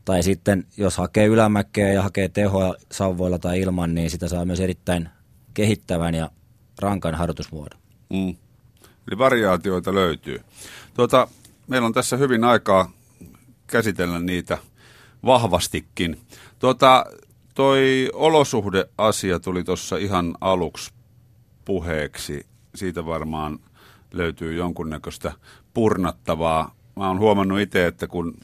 Tai sitten, jos hakee ylämäkeä ja hakee tehoa sauvoilla tai ilman, niin sitä saa myös erittäin kehittävän ja rankan harjoitusmuodon. Mm. Eli variaatioita löytyy. Tuota, meillä on tässä hyvin aikaa käsitellä niitä vahvastikin. Tuota, toi olosuhdeasia tuli tuossa ihan aluksi puheeksi. Siitä varmaan löytyy jonkunnäköistä purnattavaa. Mä oon huomannut itse, että kun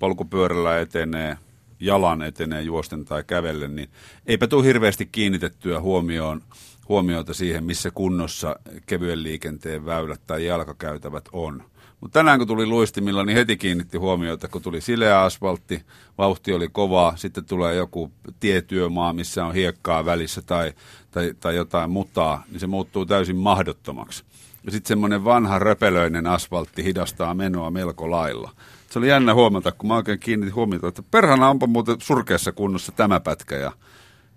polkupyörällä etenee, jalan etenee juosten tai kävellen, niin eipä tule hirveästi kiinnitettyä huomioon, huomiota siihen, missä kunnossa kevyen liikenteen väylät tai jalkakäytävät on. Mutta tänään kun tuli luistimilla, niin heti kiinnitti huomiota, kun tuli sileä asfaltti, vauhti oli kovaa, sitten tulee joku tietyömaa, missä on hiekkaa välissä tai, tai, tai jotain mutaa, niin se muuttuu täysin mahdottomaksi. Ja sitten semmoinen vanha röpelöinen asfaltti hidastaa menoa melko lailla. Se oli jännä huomata, kun mä oikein kiinnitin huomiota, että perhana onpa muuten surkeassa kunnossa tämä pätkä ja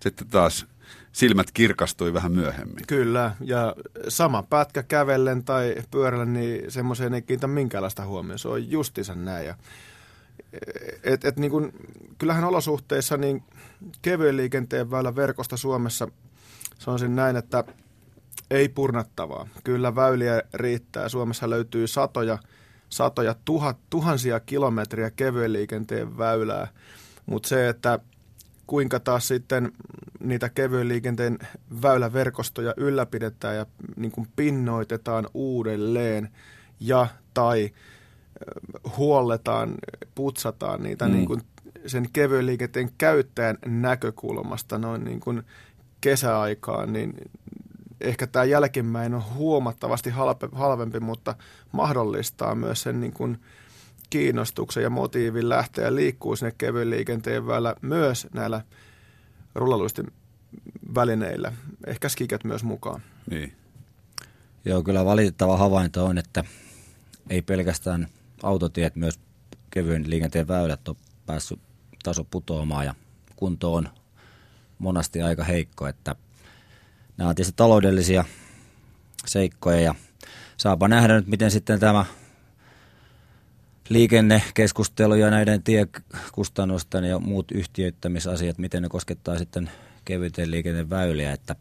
sitten taas silmät kirkastui vähän myöhemmin. Kyllä, ja sama pätkä kävellen tai pyörällä, niin semmoiseen ei kiinnitä minkäänlaista huomioon. Se on justiinsa näin. Ja, et, et niin kun, kyllähän olosuhteissa niin kevyen liikenteen väylä verkosta Suomessa, se on näin, että ei purnattavaa. Kyllä väyliä riittää. Suomessa löytyy satoja, satoja tuhat, tuhansia kilometriä kevyen liikenteen väylää, mutta se, että kuinka taas sitten niitä kevyen liikenteen väyläverkostoja ylläpidetään ja niin kuin pinnoitetaan uudelleen ja tai huolletaan, putsataan niitä mm. niin kuin sen kevyen liikenteen käyttäjän näkökulmasta noin niin kuin kesäaikaan, niin ehkä tämä jälkimmäinen on huomattavasti halpe, halvempi, mutta mahdollistaa myös sen niin kuin kiinnostuksen ja motiivin lähteä liikkuu sinne kevyen liikenteen vällä myös näillä rullaluisten välineillä. Ehkä skiket myös mukaan. Niin. Joo, kyllä valitettava havainto on, että ei pelkästään autotiet, myös kevyen liikenteen väylät on päässyt taso putoamaan ja kunto on monasti aika heikko, että nämä on tietysti taloudellisia seikkoja ja saapa nähdä nyt, miten sitten tämä liikennekeskustelu ja näiden tiekustannusten ja muut yhtiöittämisasiat, miten ne koskettaa sitten kevyten liikenneväyliä, että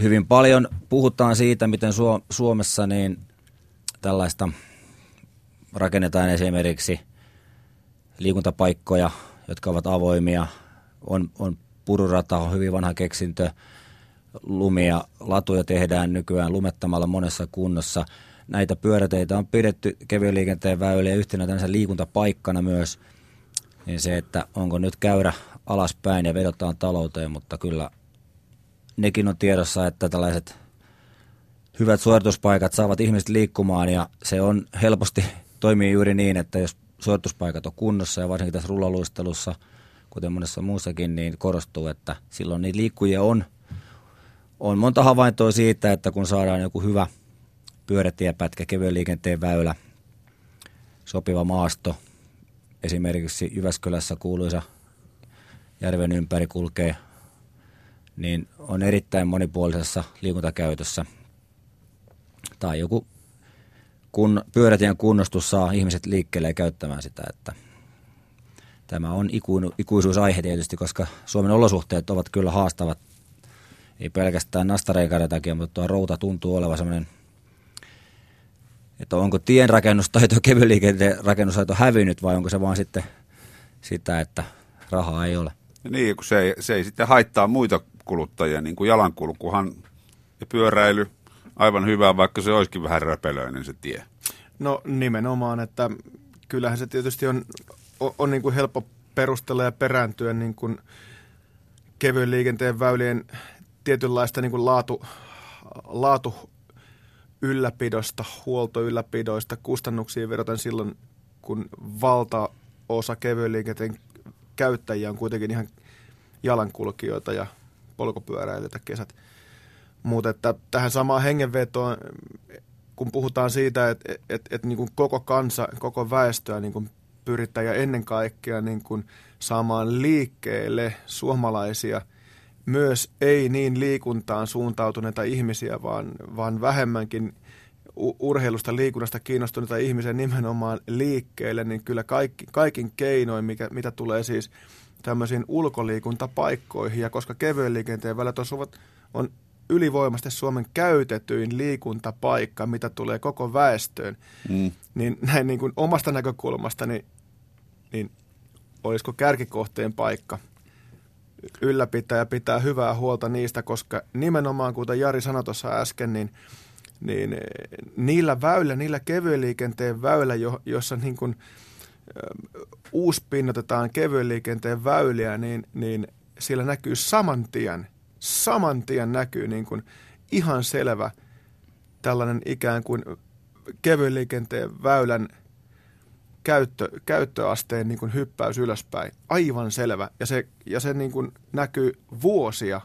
hyvin paljon puhutaan siitä, miten Suomessa niin tällaista rakennetaan esimerkiksi liikuntapaikkoja, jotka ovat avoimia, on, on pururata, on hyvin vanha keksintö, lumia, latuja tehdään nykyään lumettamalla monessa kunnossa. Näitä pyöräteitä on pidetty kevyen liikenteen väyliä yhtenä tämmöisen liikuntapaikkana myös. Niin se, että onko nyt käyrä alaspäin ja vedotaan talouteen, mutta kyllä nekin on tiedossa, että tällaiset hyvät suorituspaikat saavat ihmiset liikkumaan ja se on helposti toimii juuri niin, että jos suorituspaikat on kunnossa ja varsinkin tässä rullaluistelussa, kuten monessa muussakin, niin korostuu, että silloin niitä liikkujia on. On monta havaintoa siitä, että kun saadaan joku hyvä pyörätiepätkä, kevyen liikenteen väylä, sopiva maasto, esimerkiksi Jyväskylässä kuuluisa järven ympäri kulkee, niin on erittäin monipuolisessa liikuntakäytössä. Tai joku kun pyörätien kunnostus saa ihmiset liikkeelle ja käyttämään sitä, että tämä on ikuisuusaihe tietysti, koska Suomen olosuhteet ovat kyllä haastavat, ei pelkästään nastareikaiden takia, mutta tuo routa tuntuu olevan sellainen, että onko tien rakennustaito, kevyen liikenteen rakennustaito hävinnyt vai onko se vaan sitten sitä, että rahaa ei ole. Niin, kun se ei, se ei sitten haittaa muita kuluttajia, niin kuin jalankulkuhan ja pyöräily – aivan hyvä, vaikka se olisikin vähän räpelöinen se tie. No nimenomaan, että kyllähän se tietysti on, on, on niin kuin helppo perustella ja perääntyä niin kuin kevyen liikenteen väylien tietynlaista niin kuin laatu, laatu ylläpidosta, huoltoylläpidoista, kustannuksiin verraten silloin, kun valtaosa kevyen liikenteen käyttäjiä on kuitenkin ihan jalankulkijoita ja polkupyöräilijöitä kesät – mutta että tähän samaan hengenvetoon, kun puhutaan siitä, että et, et, niin koko kansa, koko väestöä niin kuin pyritään ja ennen kaikkea niin kuin saamaan liikkeelle suomalaisia, myös ei niin liikuntaan suuntautuneita ihmisiä, vaan, vaan vähemmänkin urheilusta, liikunnasta kiinnostuneita ihmisiä nimenomaan liikkeelle, niin kyllä kaikki, kaikin keinoin, mikä, mitä tulee siis tämmöisiin ulkoliikuntapaikkoihin, ja koska kevyen liikenteen väylät on ylivoimasti Suomen käytetyin liikuntapaikka, mitä tulee koko väestöön, mm. niin näin niin kuin omasta näkökulmasta, niin, niin olisiko kärkikohteen paikka ylläpitää ja pitää hyvää huolta niistä, koska nimenomaan, kuten Jari sanoi tuossa äsken, niin, niin niillä väylä, niillä kevyen liikenteen väylä, jo, jossa niin kuin, uuspinnotetaan kevyen liikenteen väyliä, niin, niin siellä näkyy saman tien – saman tien näkyy niin kuin ihan selvä tällainen ikään kuin kevyen liikenteen väylän käyttö, käyttöasteen niin kuin hyppäys ylöspäin. Aivan selvä. Ja se, ja se niin kuin näkyy vuosia,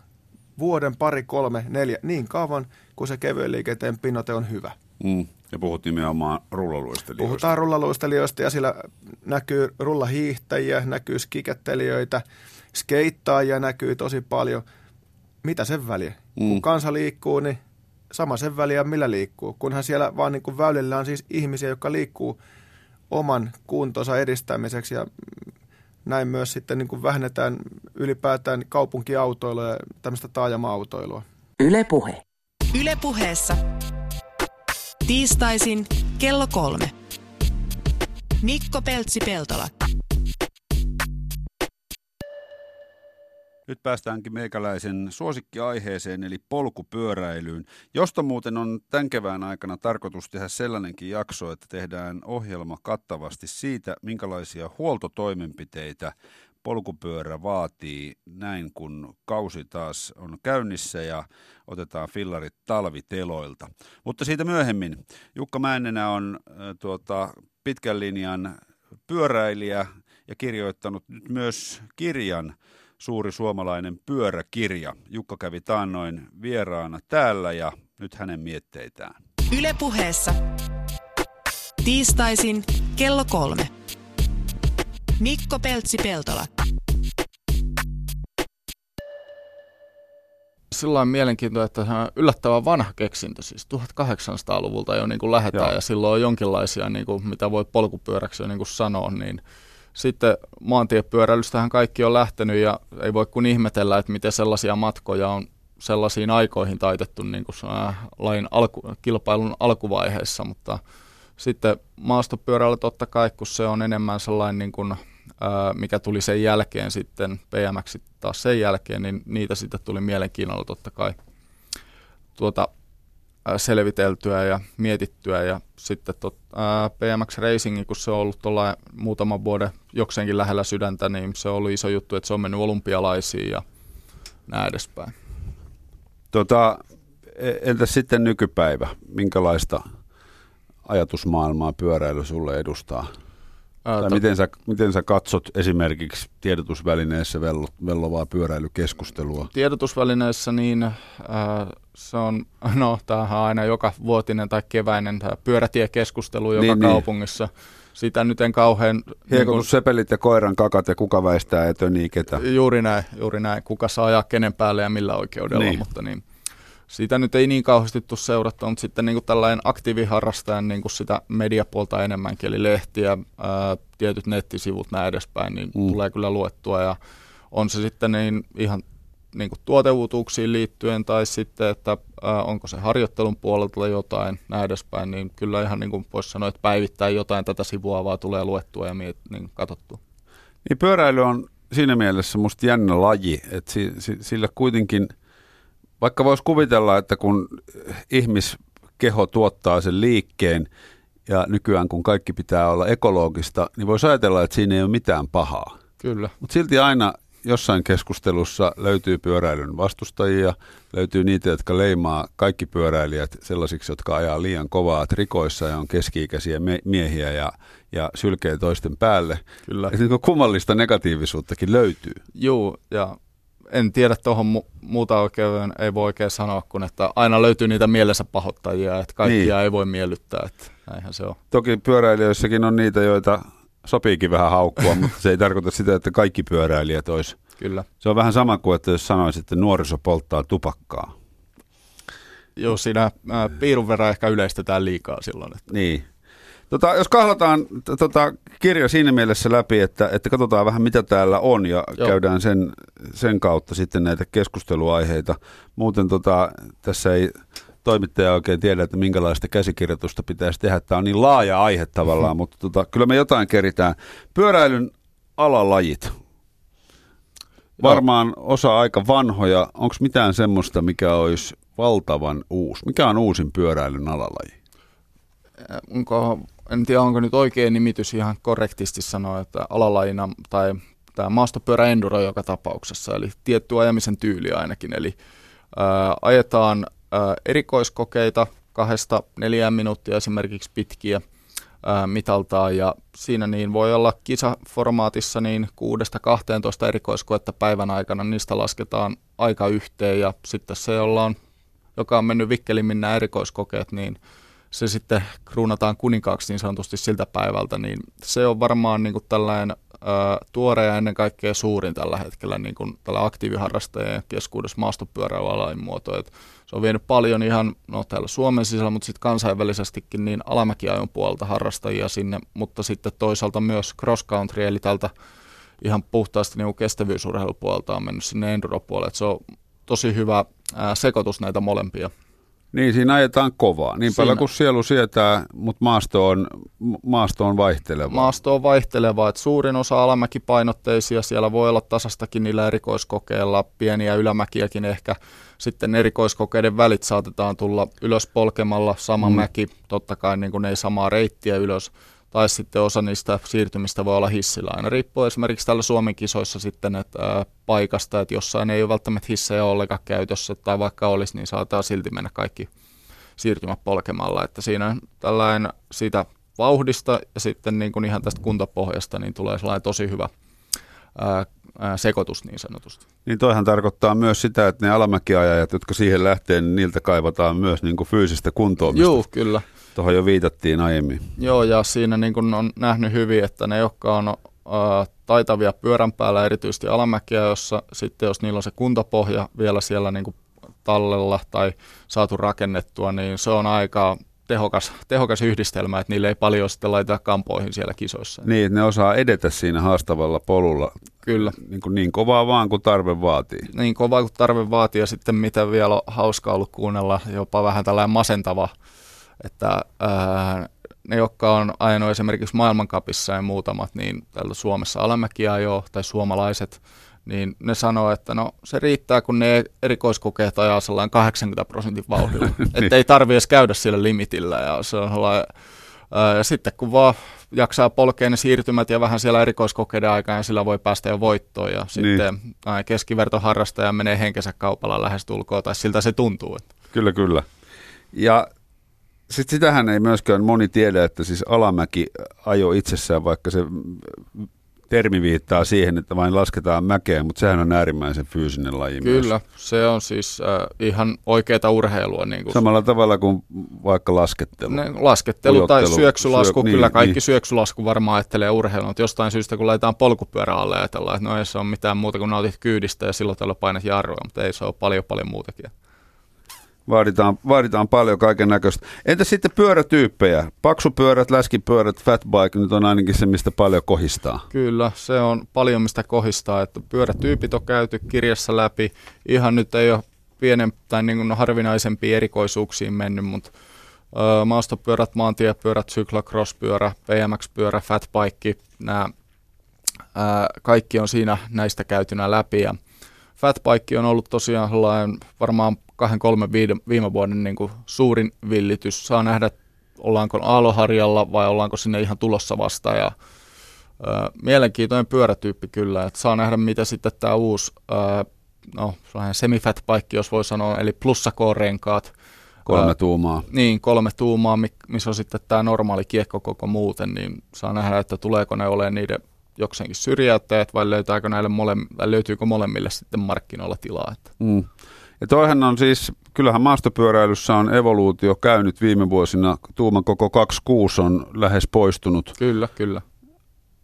vuoden, pari, kolme, neljä, niin kauan kuin se kevyen liikenteen pinnote on hyvä. Mm. Ja puhut nimenomaan rullaluistelijoista. Puhutaan rullaluistelijoista ja sillä näkyy rullahiihtäjiä, näkyy skikettelijöitä, skeittaajia näkyy tosi paljon – mitä sen väliä? Mm. Kun kansa liikkuu, niin sama sen väliä, millä liikkuu. Kunhan siellä vaan niin kuin väylillä on siis ihmisiä, jotka liikkuu oman kuntonsa edistämiseksi ja näin myös sitten niin kuin vähennetään ylipäätään kaupunkiautoilua ja tämmöistä taajama-autoilua. Yle Puhe. Yle Puheessa. Tiistaisin kello kolme. Mikko Peltsi-Peltola. Nyt päästäänkin meikäläisen suosikkiaiheeseen eli polkupyöräilyyn, josta muuten on tämän kevään aikana tarkoitus tehdä sellainenkin jakso, että tehdään ohjelma kattavasti siitä, minkälaisia huoltotoimenpiteitä polkupyörä vaatii näin, kun kausi taas on käynnissä ja otetaan fillarit talviteloilta. Mutta siitä myöhemmin. Jukka Männenä on äh, tuota, pitkän linjan pyöräilijä ja kirjoittanut nyt myös kirjan Suuri suomalainen pyöräkirja. Jukka kävi taannoin vieraana täällä ja nyt hänen mietteitään. Ylepuheessa tiistaisin kello kolme. Mikko Peltsi-Peltola. Sillä on mielenkiintoista, että se on yllättävän vanha keksintö, siis 1800-luvulta jo niin kuin lähdetään Joo. ja silloin on jonkinlaisia, niin kuin, mitä voi polkupyöräksi jo niin kuin sanoa, niin sitten maantiepyöräilystähän kaikki on lähtenyt ja ei voi kuin ihmetellä, että miten sellaisia matkoja on sellaisiin aikoihin taitettu niin kuin lain alku, kilpailun alkuvaiheessa, mutta sitten maastopyörällä totta kai, kun se on enemmän sellainen, niin kuin, mikä tuli sen jälkeen sitten, PMX taas sen jälkeen, niin niitä sitten tuli mielenkiinnolla totta kai tuota, selviteltyä ja mietittyä. Ja sitten tot, ää, PMX Racing, kun se on ollut tuolla muutaman vuoden jokseenkin lähellä sydäntä, niin se ollut iso juttu, että se on mennyt olympialaisiin ja näin edespäin. Tota, e, entä sitten nykypäivä? Minkälaista ajatusmaailmaa pyöräily sulle edustaa? Ää, tai miten, sä, miten sä katsot esimerkiksi tiedotusvälineessä vello, vellovaa pyöräilykeskustelua? Tiedotusvälineessä niin äh, se on, no tämähän on aina joka vuotinen tai keväinen tämä pyörätiekeskustelu joka niin, niin. kaupungissa. Niin. Sitä nyt en kauhean... Hiekotussepelit niin ja koiran kakat ja kuka väistää etö ketä. Juuri näin, juuri näin. Kuka saa ajaa kenen päälle ja millä oikeudella, niin. mutta niin siitä nyt ei niin kauheasti tule seurattua, mutta sitten niin kuin tällainen aktiiviharrastajan niin kuin sitä mediapuolta enemmänkin, eli lehtiä, ää, tietyt nettisivut näin edespäin, niin mm. tulee kyllä luettua ja on se sitten niin ihan niin kuin tuoteuutuuksiin liittyen tai sitten, että ää, onko se harjoittelun puolelta jotain näin edespäin, niin kyllä ihan niin kuin voisi sanoa, että päivittäin jotain tätä sivua vaan tulee luettua ja miet, niin katsottua. Niin pyöräily on siinä mielessä musta jännä laji, että si, si, sillä kuitenkin – vaikka voisi kuvitella, että kun ihmiskeho tuottaa sen liikkeen ja nykyään kun kaikki pitää olla ekologista, niin voisi ajatella, että siinä ei ole mitään pahaa. Kyllä. Mutta silti aina jossain keskustelussa löytyy pyöräilyn vastustajia, löytyy niitä, jotka leimaa kaikki pyöräilijät sellaisiksi, jotka ajaa liian kovaa trikoissa ja on keski-ikäisiä miehiä ja, ja sylkee toisten päälle. Kyllä. Et niin kummallista negatiivisuuttakin löytyy. Joo, ja en tiedä tuohon mu- muuta oikein, ei voi oikein sanoa, kun että aina löytyy niitä mielensä pahoittajia, että kaikkia niin. ei voi miellyttää, että näinhän se on. Toki pyöräilijöissäkin on niitä, joita sopiikin vähän haukkua, mutta se ei tarkoita sitä, että kaikki pyöräilijät olisi. Kyllä. Se on vähän sama kuin, että jos sanoisit, että nuoriso polttaa tupakkaa. Joo, siinä piirun verran ehkä yleistetään liikaa silloin. Että... Niin. Tota, jos kahlotaan tota, kirja siinä mielessä läpi, että, että katsotaan vähän mitä täällä on ja Joo. käydään sen, sen kautta sitten näitä keskusteluaiheita. Muuten tota, tässä ei toimittaja oikein tiedä, että minkälaista käsikirjoitusta pitäisi tehdä. Tämä on niin laaja aihe tavallaan, mutta tota, kyllä me jotain keritään. Pyöräilyn alalajit. Varmaan osa aika vanhoja. Onko mitään semmoista, mikä olisi valtavan uusi? Mikä on uusin pyöräilyn alalaji? Onko en tiedä onko nyt oikein nimitys ihan korrektisti sanoa, että alalajina tai tämä maastopyörä enduro joka tapauksessa, eli tietty ajamisen tyyli ainakin, eli ää, ajetaan ää, erikoiskokeita kahdesta neljään minuuttia esimerkiksi pitkiä ää, mitaltaan ja siinä niin voi olla kisaformaatissa niin kuudesta 12 erikoiskoetta päivän aikana, niistä lasketaan aika yhteen ja sitten se, jolla on, joka on mennyt vikkelimmin nämä erikoiskokeet, niin se sitten kruunataan kuninkaaksi niin sanotusti siltä päivältä, niin se on varmaan niin kuin tällainen ä, tuore ja ennen kaikkea suurin tällä hetkellä niin kuin tällä aktiiviharrastajien keskuudessa maastopyöräilyalain muoto. Et se on vienyt paljon ihan no, täällä Suomen sisällä, mutta sitten kansainvälisestikin niin alamäkiajon puolelta harrastajia sinne, mutta sitten toisaalta myös cross country, eli tältä ihan puhtaasti niin kestävyysurheilupuolta on mennyt sinne enduro Se on tosi hyvä ää, sekoitus näitä molempia. Niin, siinä ajetaan kovaa. Niin siinä. paljon kuin sielu sietää, mutta maasto on, maasto on vaihteleva. Maasto on vaihteleva, että suurin osa alamäkipainotteisia, siellä voi olla tasastakin niillä erikoiskokeilla, pieniä ylämäkiäkin ehkä. Sitten erikoiskokeiden välit saatetaan tulla ylös polkemalla, sama mm. mäki, totta kai niin kuin ei samaa reittiä ylös tai sitten osa niistä siirtymistä voi olla hissillä. Aina riippuu esimerkiksi täällä Suomen kisoissa sitten että, ää, paikasta, että jossain ei ole välttämättä hissejä ollenkaan käytössä, tai vaikka olisi, niin saattaa silti mennä kaikki siirtymät polkemalla. Että siinä tällainen siitä vauhdista ja sitten niin kuin ihan tästä kuntapohjasta niin tulee sellainen tosi hyvä ää, ää, sekoitus niin sanotusti. Niin toihan tarkoittaa myös sitä, että ne alamäkiajajat, jotka siihen lähtee, niin niiltä kaivataan myös niin kuin fyysistä kuntoamista. Joo, kyllä. Tuohon jo viitattiin aiemmin. Joo, ja siinä niin kuin on nähnyt hyvin, että ne, jotka on ä, taitavia pyörän päällä, erityisesti alamäkiä, jossa sitten jos niillä on se kuntapohja vielä siellä niin kuin tallella tai saatu rakennettua, niin se on aika tehokas, tehokas yhdistelmä, että niille ei paljon sitten laiteta kampoihin siellä kisoissa. Niin, että ne osaa edetä siinä haastavalla polulla. Kyllä. Niin, kuin niin kovaa vaan kuin tarve vaatii. Niin kovaa kuin tarve vaatii ja sitten mitä vielä on hauskaa ollut kuunnella, jopa vähän tällainen masentava että ää, ne, jotka on ajanut esimerkiksi maailmankapissa ja muutamat, niin täällä Suomessa alamäkiä jo, tai suomalaiset, niin ne sanoo, että no se riittää, kun ne erikoiskokeet ajaa sellainen 80 prosentin vauhdilla. niin. että ei tarvitse edes käydä sillä limitillä. Ja, se on sellainen, ää, ja sitten kun vaan jaksaa polkea ne siirtymät ja vähän siellä erikoiskokeiden aikaa, niin sillä voi päästä jo voittoon. Ja niin. sitten keskivertoharrastaja menee henkensä kaupalla lähestulkoon, tai siltä se tuntuu. Että. Kyllä, kyllä. Ja sitten sitähän ei myöskään moni tiedä, että siis alamäki ajo itsessään, vaikka se termi viittaa siihen, että vain lasketaan mäkeä, mutta sehän on äärimmäisen fyysinen laji Kyllä, myös. se on siis äh, ihan oikeaa urheilua. Niin kuin Samalla tavalla kuin vaikka laskettelu. Ne, laskettelu Ujottelu, tai syöksylasku, syö, kyllä niin, kaikki niin. syöksylasku varmaan ajattelee urheilua, mutta jostain syystä kun laitetaan polkupyörä alle ajatellaan, että no ei se ole mitään muuta kuin nautit kyydistä ja silloin tällä painat jarrua, mutta ei se ole paljon paljon muutakin. Vaaditaan, vaaditaan paljon kaiken näköistä. Entä sitten pyörätyyppejä? Paksupyörät, läskipyörät, fatbike, nyt on ainakin se, mistä paljon kohistaa. Kyllä, se on paljon mistä kohistaa, että pyörätyypit on käyty kirjassa läpi. Ihan nyt ei ole pienen tai niin kuin harvinaisempiin erikoisuuksiin mennyt, mutta ö, maastopyörät, maantiepyörät, cyclocross-pyörä, BMX-pyörä, fatbike, nämä kaikki on siinä näistä käytynä läpi. Ja fatbike on ollut tosiaan varmaan kahden, kolmen viime vuoden niin kuin suurin villitys. Saa nähdä, ollaanko aaloharjalla vai ollaanko sinne ihan tulossa vasta. Ja, ö, mielenkiintoinen pyörätyyppi kyllä. Et saa nähdä, mitä sitten tämä uusi ö, no, semifat bike, jos voi sanoa, eli plussakorenkaat. Kolme tuumaa. Niin, kolme tuumaa, missä on sitten tämä normaali kiekko koko muuten, niin saa nähdä, että tuleeko ne olemaan niiden jokseenkin syrjäyttäjät vai löytääkö näille mole, vai löytyykö molemmille sitten markkinoilla tilaa. Että. Mm. Ja toihan on siis, kyllähän maastopyöräilyssä on evoluutio käynyt viime vuosina. Tuuman koko 26 on lähes poistunut. Kyllä, kyllä.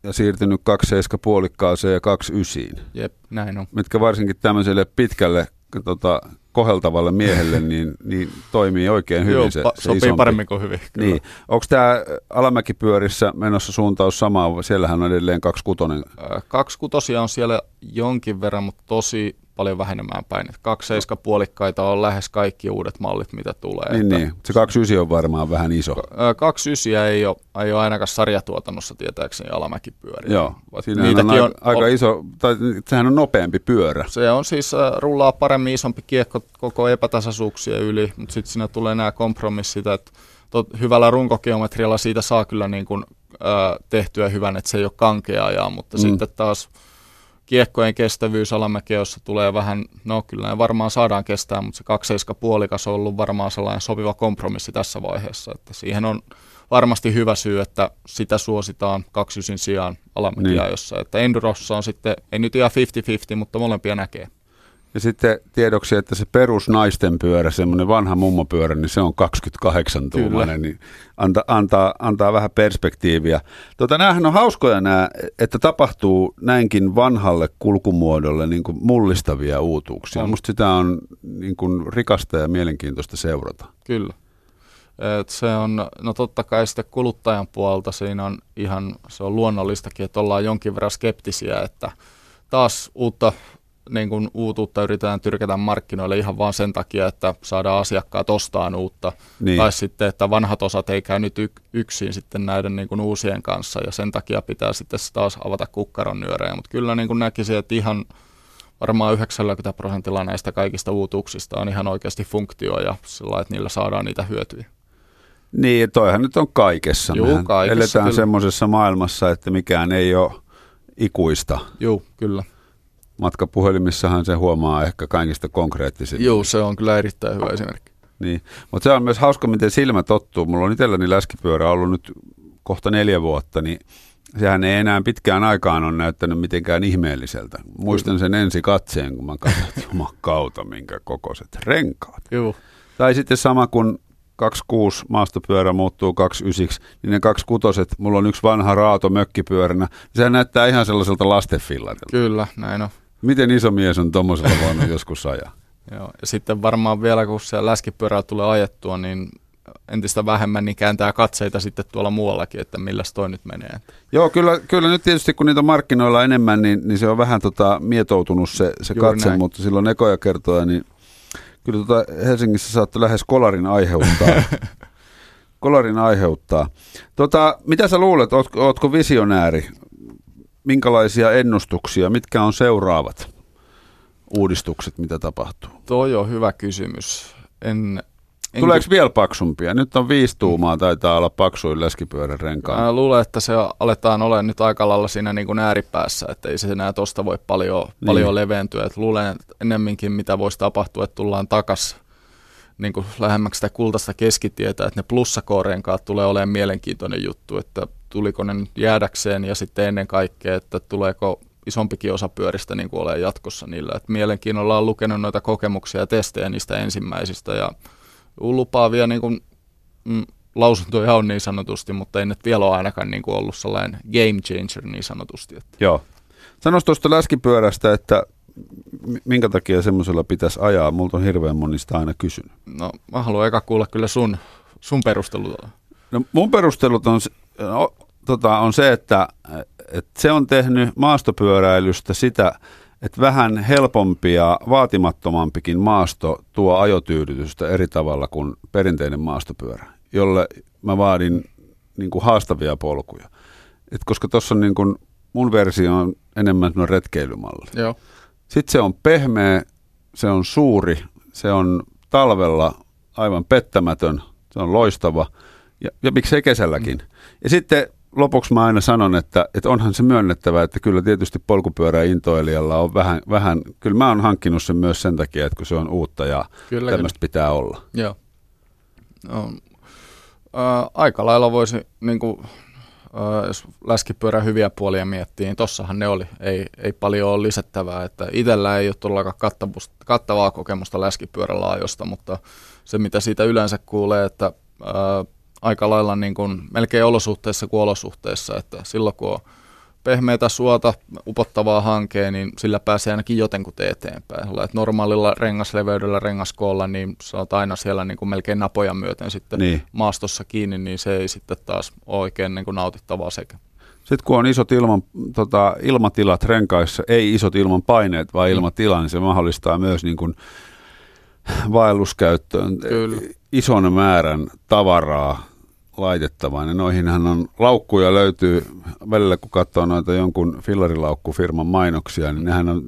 Ja siirtynyt 27 puolikkaaseen ja 29. Jep, näin on. Mitkä varsinkin tämmöiselle pitkälle tota, koheltavalle miehelle, niin, niin toimii oikein hyvin Joo, se, se sopii isompi. paremmin kuin hyvin. Kyllä. Niin. Onko tämä Alamäkipyörissä menossa suuntaus samaa? Siellähän on edelleen 26. Kaksi kutosia on siellä jonkin verran, mutta tosi paljon vähenemään päin. Kaksi seiska puolikkaita on lähes kaikki uudet mallit, mitä tulee. Niin, että niin. Se 29 on varmaan vähän iso. Kaksi ysiä ei ole, ei ole ainakaan sarjatuotannossa tietääkseni alamäkipyöriä. Joo, siinä on, aika, on aika iso, tai sehän on nopeampi pyörä. Se on siis, rullaa paremmin isompi kiekko koko epätasaisuuksien yli, mutta sitten siinä tulee nämä kompromissit, että tot, hyvällä runkogeometrialla siitä saa kyllä niin kuin, äh, tehtyä hyvän, että se ei ole kankea ajaa, mutta mm. sitten taas kiekkojen kestävyys alamäkeossa tulee vähän, no kyllä ne varmaan saadaan kestää, mutta se 2 puolikas on ollut varmaan sellainen sopiva kompromissi tässä vaiheessa, että siihen on varmasti hyvä syy, että sitä suositaan kaksysin sijaan alamäkiajossa, niin. että Endurossa on sitten, ei nyt ihan 50-50, mutta molempia näkee. Ja sitten tiedoksi, että se perus naisten pyörä, semmoinen vanha mummopyörä, niin se on 28 tuumainen, niin anta, antaa, antaa vähän perspektiiviä. Tota, näähän on hauskoja nämä, että tapahtuu näinkin vanhalle kulkumuodolle niin kuin mullistavia uutuuksia. On. Musta sitä on niin kuin rikasta ja mielenkiintoista seurata. Kyllä. Et se on, no totta kai sitten kuluttajan puolelta siinä on ihan, se on luonnollistakin, että ollaan jonkin verran skeptisiä, että taas uutta niin kuin uutuutta yritetään tyrkätä markkinoille ihan vaan sen takia, että saadaan asiakkaat ostaan uutta. Niin. Tai sitten, että vanhat osat ei käy nyt yksin sitten näiden niin kuin uusien kanssa ja sen takia pitää sitten taas avata kukkaron nyörejä. Mutta kyllä niin kuin näkisin, että ihan varmaan 90 prosentilla näistä kaikista uutuuksista on ihan oikeasti funktio ja sillä että niillä saadaan niitä hyötyjä. Niin, toihan nyt on kaikessa. Juu, Mehän kaikessa, eletään kyllä. semmoisessa maailmassa, että mikään ei ole ikuista. Joo, kyllä. Matkapuhelimissahan se huomaa ehkä kaikista konkreettisimmin. Joo, se on kyllä erittäin hyvä esimerkki. Niin. Mutta se on myös hauska, miten silmä tottuu. Mulla on itselläni läskipyörä ollut nyt kohta neljä vuotta, niin sehän ei enää pitkään aikaan ole näyttänyt mitenkään ihmeelliseltä. Muistan sen ensi katseen, kun mä katsoin, jumakauta, minkä kokoiset renkaat. Joo. Tai sitten sama kuin 26 maastopyörä muuttuu 29, niin ne 26, mulla on yksi vanha raato mökkipyöränä, sehän näyttää ihan sellaiselta lastenfillarilta. Kyllä, näin on. Miten iso mies on tuommoisella voinut joskus ajaa? Joo, ja sitten varmaan vielä kun se läskipyörää tulee ajettua, niin entistä vähemmän niin kääntää katseita sitten tuolla muuallakin, että millä toi nyt menee. Joo, kyllä, kyllä nyt tietysti kun niitä on markkinoilla enemmän, niin, niin se on vähän tota, mietoutunut se, se Juuri katse, näin. mutta silloin ekoja kertoja, niin kyllä tota Helsingissä saatte lähes kolarin aiheuttaa. kolarin aiheuttaa. Tota, mitä sä luulet, ootko, ootko visionääri? Minkälaisia ennustuksia, mitkä on seuraavat uudistukset, mitä tapahtuu? Toi on hyvä kysymys. En, en Tuleeko vielä paksumpia? Nyt on viisi tuumaa, taitaa olla paksuin läskipyörän renkaan. Mä luulen, että se aletaan olemaan nyt aika lailla siinä niin kuin ääripäässä, että ei se enää tosta voi paljon, Niin. paljon leventyä. Et luulen että ennemminkin, mitä voisi tapahtua, että tullaan takas niin kuin lähemmäksi sitä kultaista keskitietä, että ne plussakorenkaat tulee olemaan mielenkiintoinen juttu, että tuliko ne nyt jäädäkseen ja sitten ennen kaikkea, että tuleeko isompikin osa pyöristä niin kuin olemaan jatkossa niillä. Et mielenkiinnolla on lukenut noita kokemuksia ja testejä niistä ensimmäisistä ja lupaavia niin kuin, mm, lausuntoja on niin sanotusti, mutta ei nyt vielä ole ainakaan niin kuin ollut sellainen game changer niin sanotusti. Että. Joo. Sanois tuosta läskipyörästä, että minkä takia semmoisella pitäisi ajaa? Multa on hirveän monista aina kysynyt. No mä haluan eka kuulla kyllä sun, sun perustelut. No, mun perustelut on, no, tota, on se, että, että se on tehnyt maastopyöräilystä sitä, että vähän helpompi ja vaatimattomampikin maasto tuo ajotyydytystä eri tavalla kuin perinteinen maastopyörä, jolle mä vaadin niin kuin haastavia polkuja. Et koska tuossa on niin kuin, mun versio on enemmän retkeilymalli. Joo. Sitten se on pehmeä, se on suuri, se on talvella aivan pettämätön, se on loistava ja, ja miksei kesälläkin. Mm. Ja sitten lopuksi mä aina sanon, että, että onhan se myönnettävä, että kyllä tietysti polkupyöräintoilijalla on vähän, vähän, kyllä mä oon hankkinut sen myös sen takia, että kun se on uutta ja Kyllä, tämmöistä pitää olla. Joo. No, ää, aika lailla voisi, niin kuin, jos läskipyörän hyviä puolia miettii, niin tossahan ne oli. Ei, ei paljon ole lisättävää. Että itsellä ei ole todellakaan kattavaa kokemusta läskipyörällä ajosta, mutta se mitä siitä yleensä kuulee, että ää, aika lailla niin kuin, melkein olosuhteissa kuin olosuhteissa, että silloin kun on pehmeitä suota, upottavaa hankea, niin sillä pääsee ainakin jotenkuten eteenpäin. Että normaalilla rengasleveydellä, rengaskoolla, niin sä oot aina siellä niin kuin melkein napoja myöten sitten Niin. maastossa kiinni, niin se ei sitten taas ole oikein niin kuin nautittavaa sekä. Sitten kun on isot ilman, tota, ilmatilat renkaissa, ei isot ilman paineet, vaan ilmatila, niin se mahdollistaa myös niin kuin vaelluskäyttöön Kyllä. ison määrän tavaraa laitettavaa. Ja noihinhan on laukkuja löytyy välillä, kun katsoo noita jonkun fillarilaukkufirman mainoksia, niin nehän on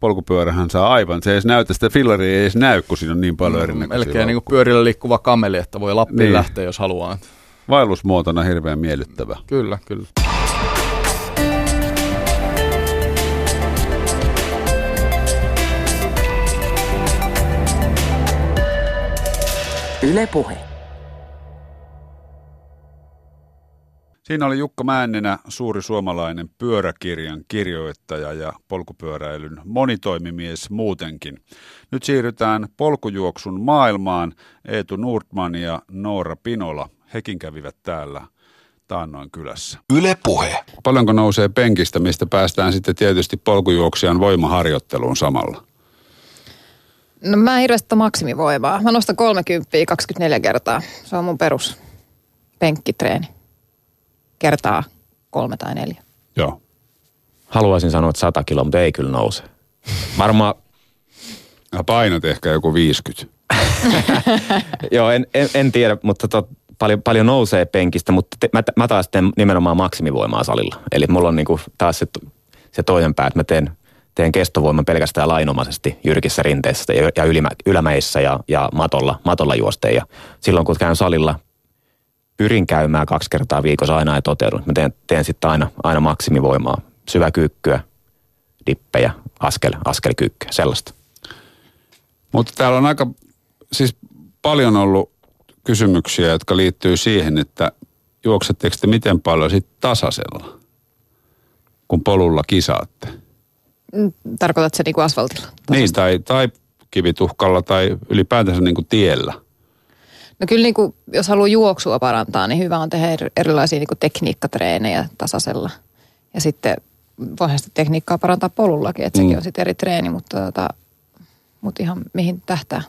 polkupyörähän saa aivan, se ei edes näytä, sitä fillaria ei edes näy, kun siinä on niin paljon erinäköisiä Melkein niin kuin pyörillä liikkuva kameli, että voi Lappiin Niin. lähteä, jos haluaa. Vaellusmuotona hirveän miellyttävä. Kyllä, kyllä. Yle Puhe. Siinä oli Jukka Männenä, suuri suomalainen pyöräkirjan kirjoittaja ja polkupyöräilyn monitoimimies muutenkin. Nyt siirrytään polkujuoksun maailmaan. Eetu Nordman ja Noora Pinola, hekin kävivät täällä taannoin kylässä. Yle Puhe. Paljonko nousee penkistä, mistä päästään sitten tietysti polkujuoksijan voimaharjoitteluun samalla? No mä en hirveästi maksimivoimaa. Mä nostan 30 24 kertaa. Se on mun perus penkkitreeni. Kertaa kolme tai neljä. Joo. Haluaisin sanoa, että 100 kiloa, mutta ei kyllä nouse. varmaan... Ja painot ehkä joku 50. Joo, en, en, en tiedä, mutta tot, paljon, paljon nousee penkistä, mutta te, mä, mä taas teen nimenomaan maksimivoimaa salilla. Eli mulla on niinku taas se, se toinen pää, että mä teen, teen kestovoiman pelkästään lainomaisesti jyrkissä rinteissä ja, ja ylimä, ylämäissä ja, ja matolla, matolla juosteen. Ja silloin kun käyn salilla, pyrin käymään kaksi kertaa viikossa aina ja toteudun. Mä teen, teen sitten aina, aina maksimivoimaa, syväkyykkyä, dippejä, askel, askelkyykkyä, sellaista. Mutta täällä on aika, siis paljon ollut kysymyksiä, jotka liittyy siihen, että juoksetteko te miten paljon sitten tasaisella, kun polulla kisaatte? Mm, Tarkoitatko se niin kuin asfaltilla? Tasasta? Niin, tai, tai kivituhkalla tai ylipäätänsä niin kuin tiellä. No kyllä niin kuin, jos haluaa juoksua parantaa, niin hyvä on tehdä erilaisia niin kuin tekniikkatreenejä tasaisella. Ja sitten voihan sitä tekniikkaa parantaa polullakin, että sekin mm. on sitten eri treeni, mutta, tota, mutta ihan mihin tähtää.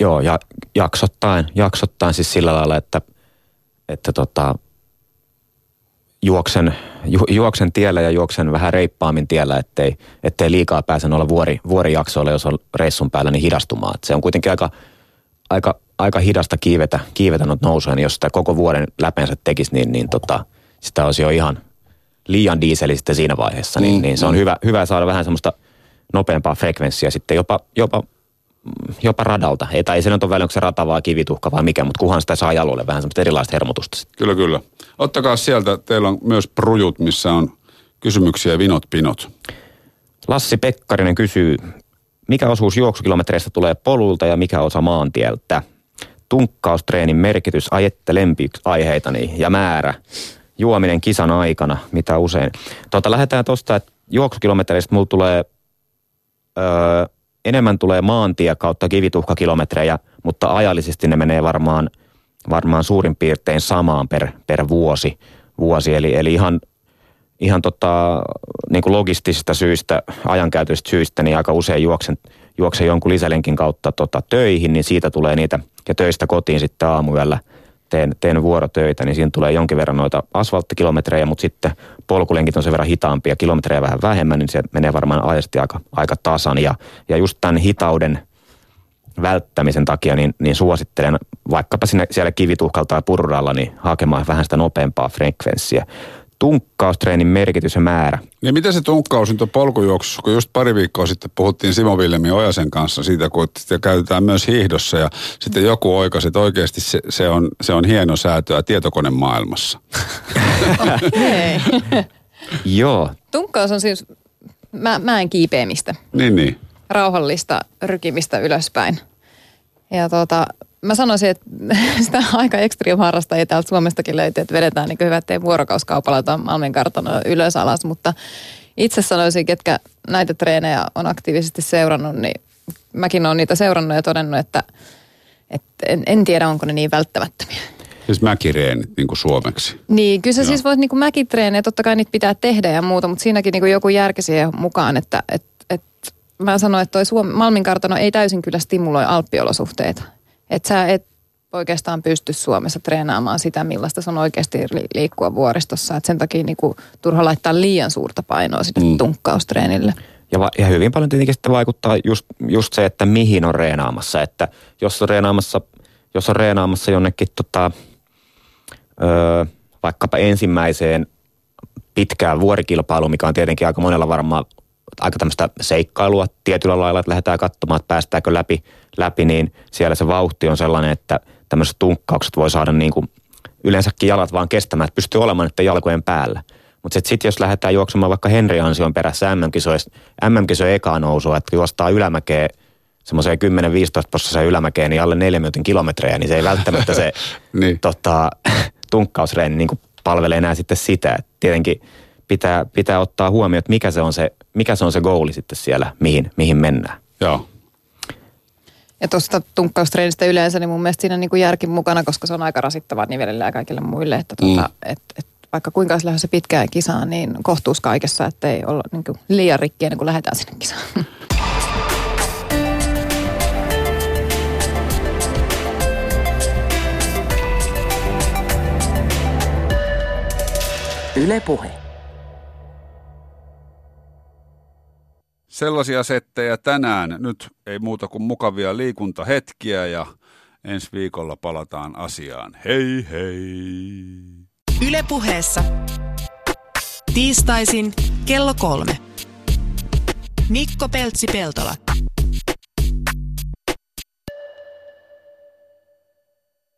Joo, ja jaksottain, jaksottain siis sillä lailla, että, että tota, juoksen, ju, juoksen tiellä ja juoksen vähän reippaammin tiellä, ettei, ettei liikaa pääse olla vuori, vuorijaksoilla, jos on reissun päällä, niin hidastumaan. Et se on kuitenkin aika, aika, aika hidasta kiivetä, kiivetä nousuja, niin jos sitä koko vuoden läpensä tekisi, niin, niin tota, sitä olisi jo ihan liian diiseli sitten siinä vaiheessa. Niin, mm, niin se on mm. hyvä, hyvä saada vähän semmoista nopeampaa frekvenssiä sitten jopa, jopa jopa radalta. Ei, tai ei se nyt ole välillä, onko se rata vai kivituhka vai mikä, mutta kuhan sitä saa jalolle vähän semmoista erilaista hermotusta. Kyllä, kyllä. Ottakaa sieltä, teillä on myös prujut, missä on kysymyksiä vinot pinot. Lassi Pekkarinen kysyy, mikä osuus juoksukilometreistä tulee polulta ja mikä osa maantieltä? Tunkkaustreenin merkitys, ajette lempiaiheitani ja määrä. Juominen kisan aikana, mitä usein. Tuota, lähdetään tuosta, että juoksukilometreistä mulla tulee öö, enemmän tulee maantie kautta kivituhkakilometrejä, mutta ajallisesti ne menee varmaan, varmaan suurin piirtein samaan per, per vuosi. vuosi. Eli, eli ihan, ihan tota, niin kuin logistisista syistä, ajankäytöistä syistä, niin aika usein juoksen, juoksen jonkun lisälenkin kautta tota, töihin, niin siitä tulee niitä, ja töistä kotiin sitten aamuyöllä – teen, teen vuorotöitä, niin siinä tulee jonkin verran noita asfalttikilometrejä, mutta sitten polkulenkit on sen verran hitaampia, kilometrejä vähän vähemmän, niin se menee varmaan ajasti aika, aika tasan. Ja, ja just tämän hitauden välttämisen takia, niin, niin suosittelen vaikkapa sinne siellä kivituhkalta tai pururalla, niin hakemaan vähän sitä nopeampaa frekvenssiä tunkkaustreenin merkitys ja määrä. Niin miten se tunkkaus nyt on polkujuoksussa, kun just pari viikkoa sitten puhuttiin Simo Villemi Ojasen kanssa siitä, kun sitä käytetään myös hiihdossa ja sitten joku oikasi, että oikeasti se, se, on, se on hieno säätöä tietokonemaailmassa. Joo. Tunkkaus on siis mä, mäen kiipeämistä. Niin, niin. Rauhallista rykimistä ylöspäin. Ja tota, mä sanoisin, että sitä aika ekstreme harrastajia täältä Suomestakin löytyy, että vedetään niin hyvät teidän vuorokauskaupalla tai Malmin kartanoa ylös alas, mutta itse sanoisin, ketkä näitä treenejä on aktiivisesti seurannut, niin mäkin olen niitä seurannut ja todennut, että, että en, en tiedä, onko ne niin välttämättömiä. Siis mäkireenit niin kuin suomeksi. Niin, kyllä se Joo. siis voisi niin mäkitreenejä, totta kai niitä pitää tehdä ja muuta, mutta siinäkin niin joku järki siihen mukaan, että et, et, mä sanoin, että toi Suom- Malmin kartano ei täysin kyllä stimuloi alppiolosuhteita. Että sä et oikeastaan pysty Suomessa treenaamaan sitä, millaista se on oikeasti liikkua vuoristossa. Et sen takia niinku, turha laittaa liian suurta painoa sinne mm. tunkkaustreenille. Ja, va- ja hyvin paljon tietenkin sitten vaikuttaa just, just se, että mihin on reenaamassa. Että jos on reenaamassa, jos on reenaamassa jonnekin tota, öö, vaikkapa ensimmäiseen pitkään vuorikilpailuun, mikä on tietenkin aika monella varmaan aika tämmöistä seikkailua tietyllä lailla, että lähdetään katsomaan, että päästäänkö läpi, läpi niin siellä se vauhti on sellainen, että tämmöiset tunkkaukset voi saada niin kuin yleensäkin jalat vaan kestämään, että pystyy olemaan että jalkojen päällä. Mutta sitten sit jos lähdetään juoksemaan vaikka Henri Ansion perässä MM-kisojen ekaa nousua, että juostaa ylämäkeä semmoiseen 10-15 prosenttia ylämäkeen, niin alle neljä minuutin kilometrejä, niin se ei välttämättä se niin. tota, tunkkausreeni niin palvele enää sitten sitä. Et tietenkin pitää, pitää ottaa huomioon, että mikä se on se, mikä se, on se goali sitten siellä, mihin, mihin mennään. Joo. Ja tuosta tunkkaustreenistä yleensä, niin mun mielestä siinä on niin kuin järki mukana, koska se on aika rasittavaa nivelille ja kaikille muille. Että tuota, mm. et, et, vaikka kuinka olisi lähdössä pitkään kisaan, niin kohtuus kaikessa, ettei olla niin kuin liian rikki ennen kuin lähdetään sinne kisaan. Yle Puhe. Sellaisia settejä tänään. Nyt ei muuta kuin mukavia liikuntahetkiä ja ensi viikolla palataan asiaan. Hei hei! Ylepuheessa tiistaisin kello kolme. Mikko Peltsi-Peltola.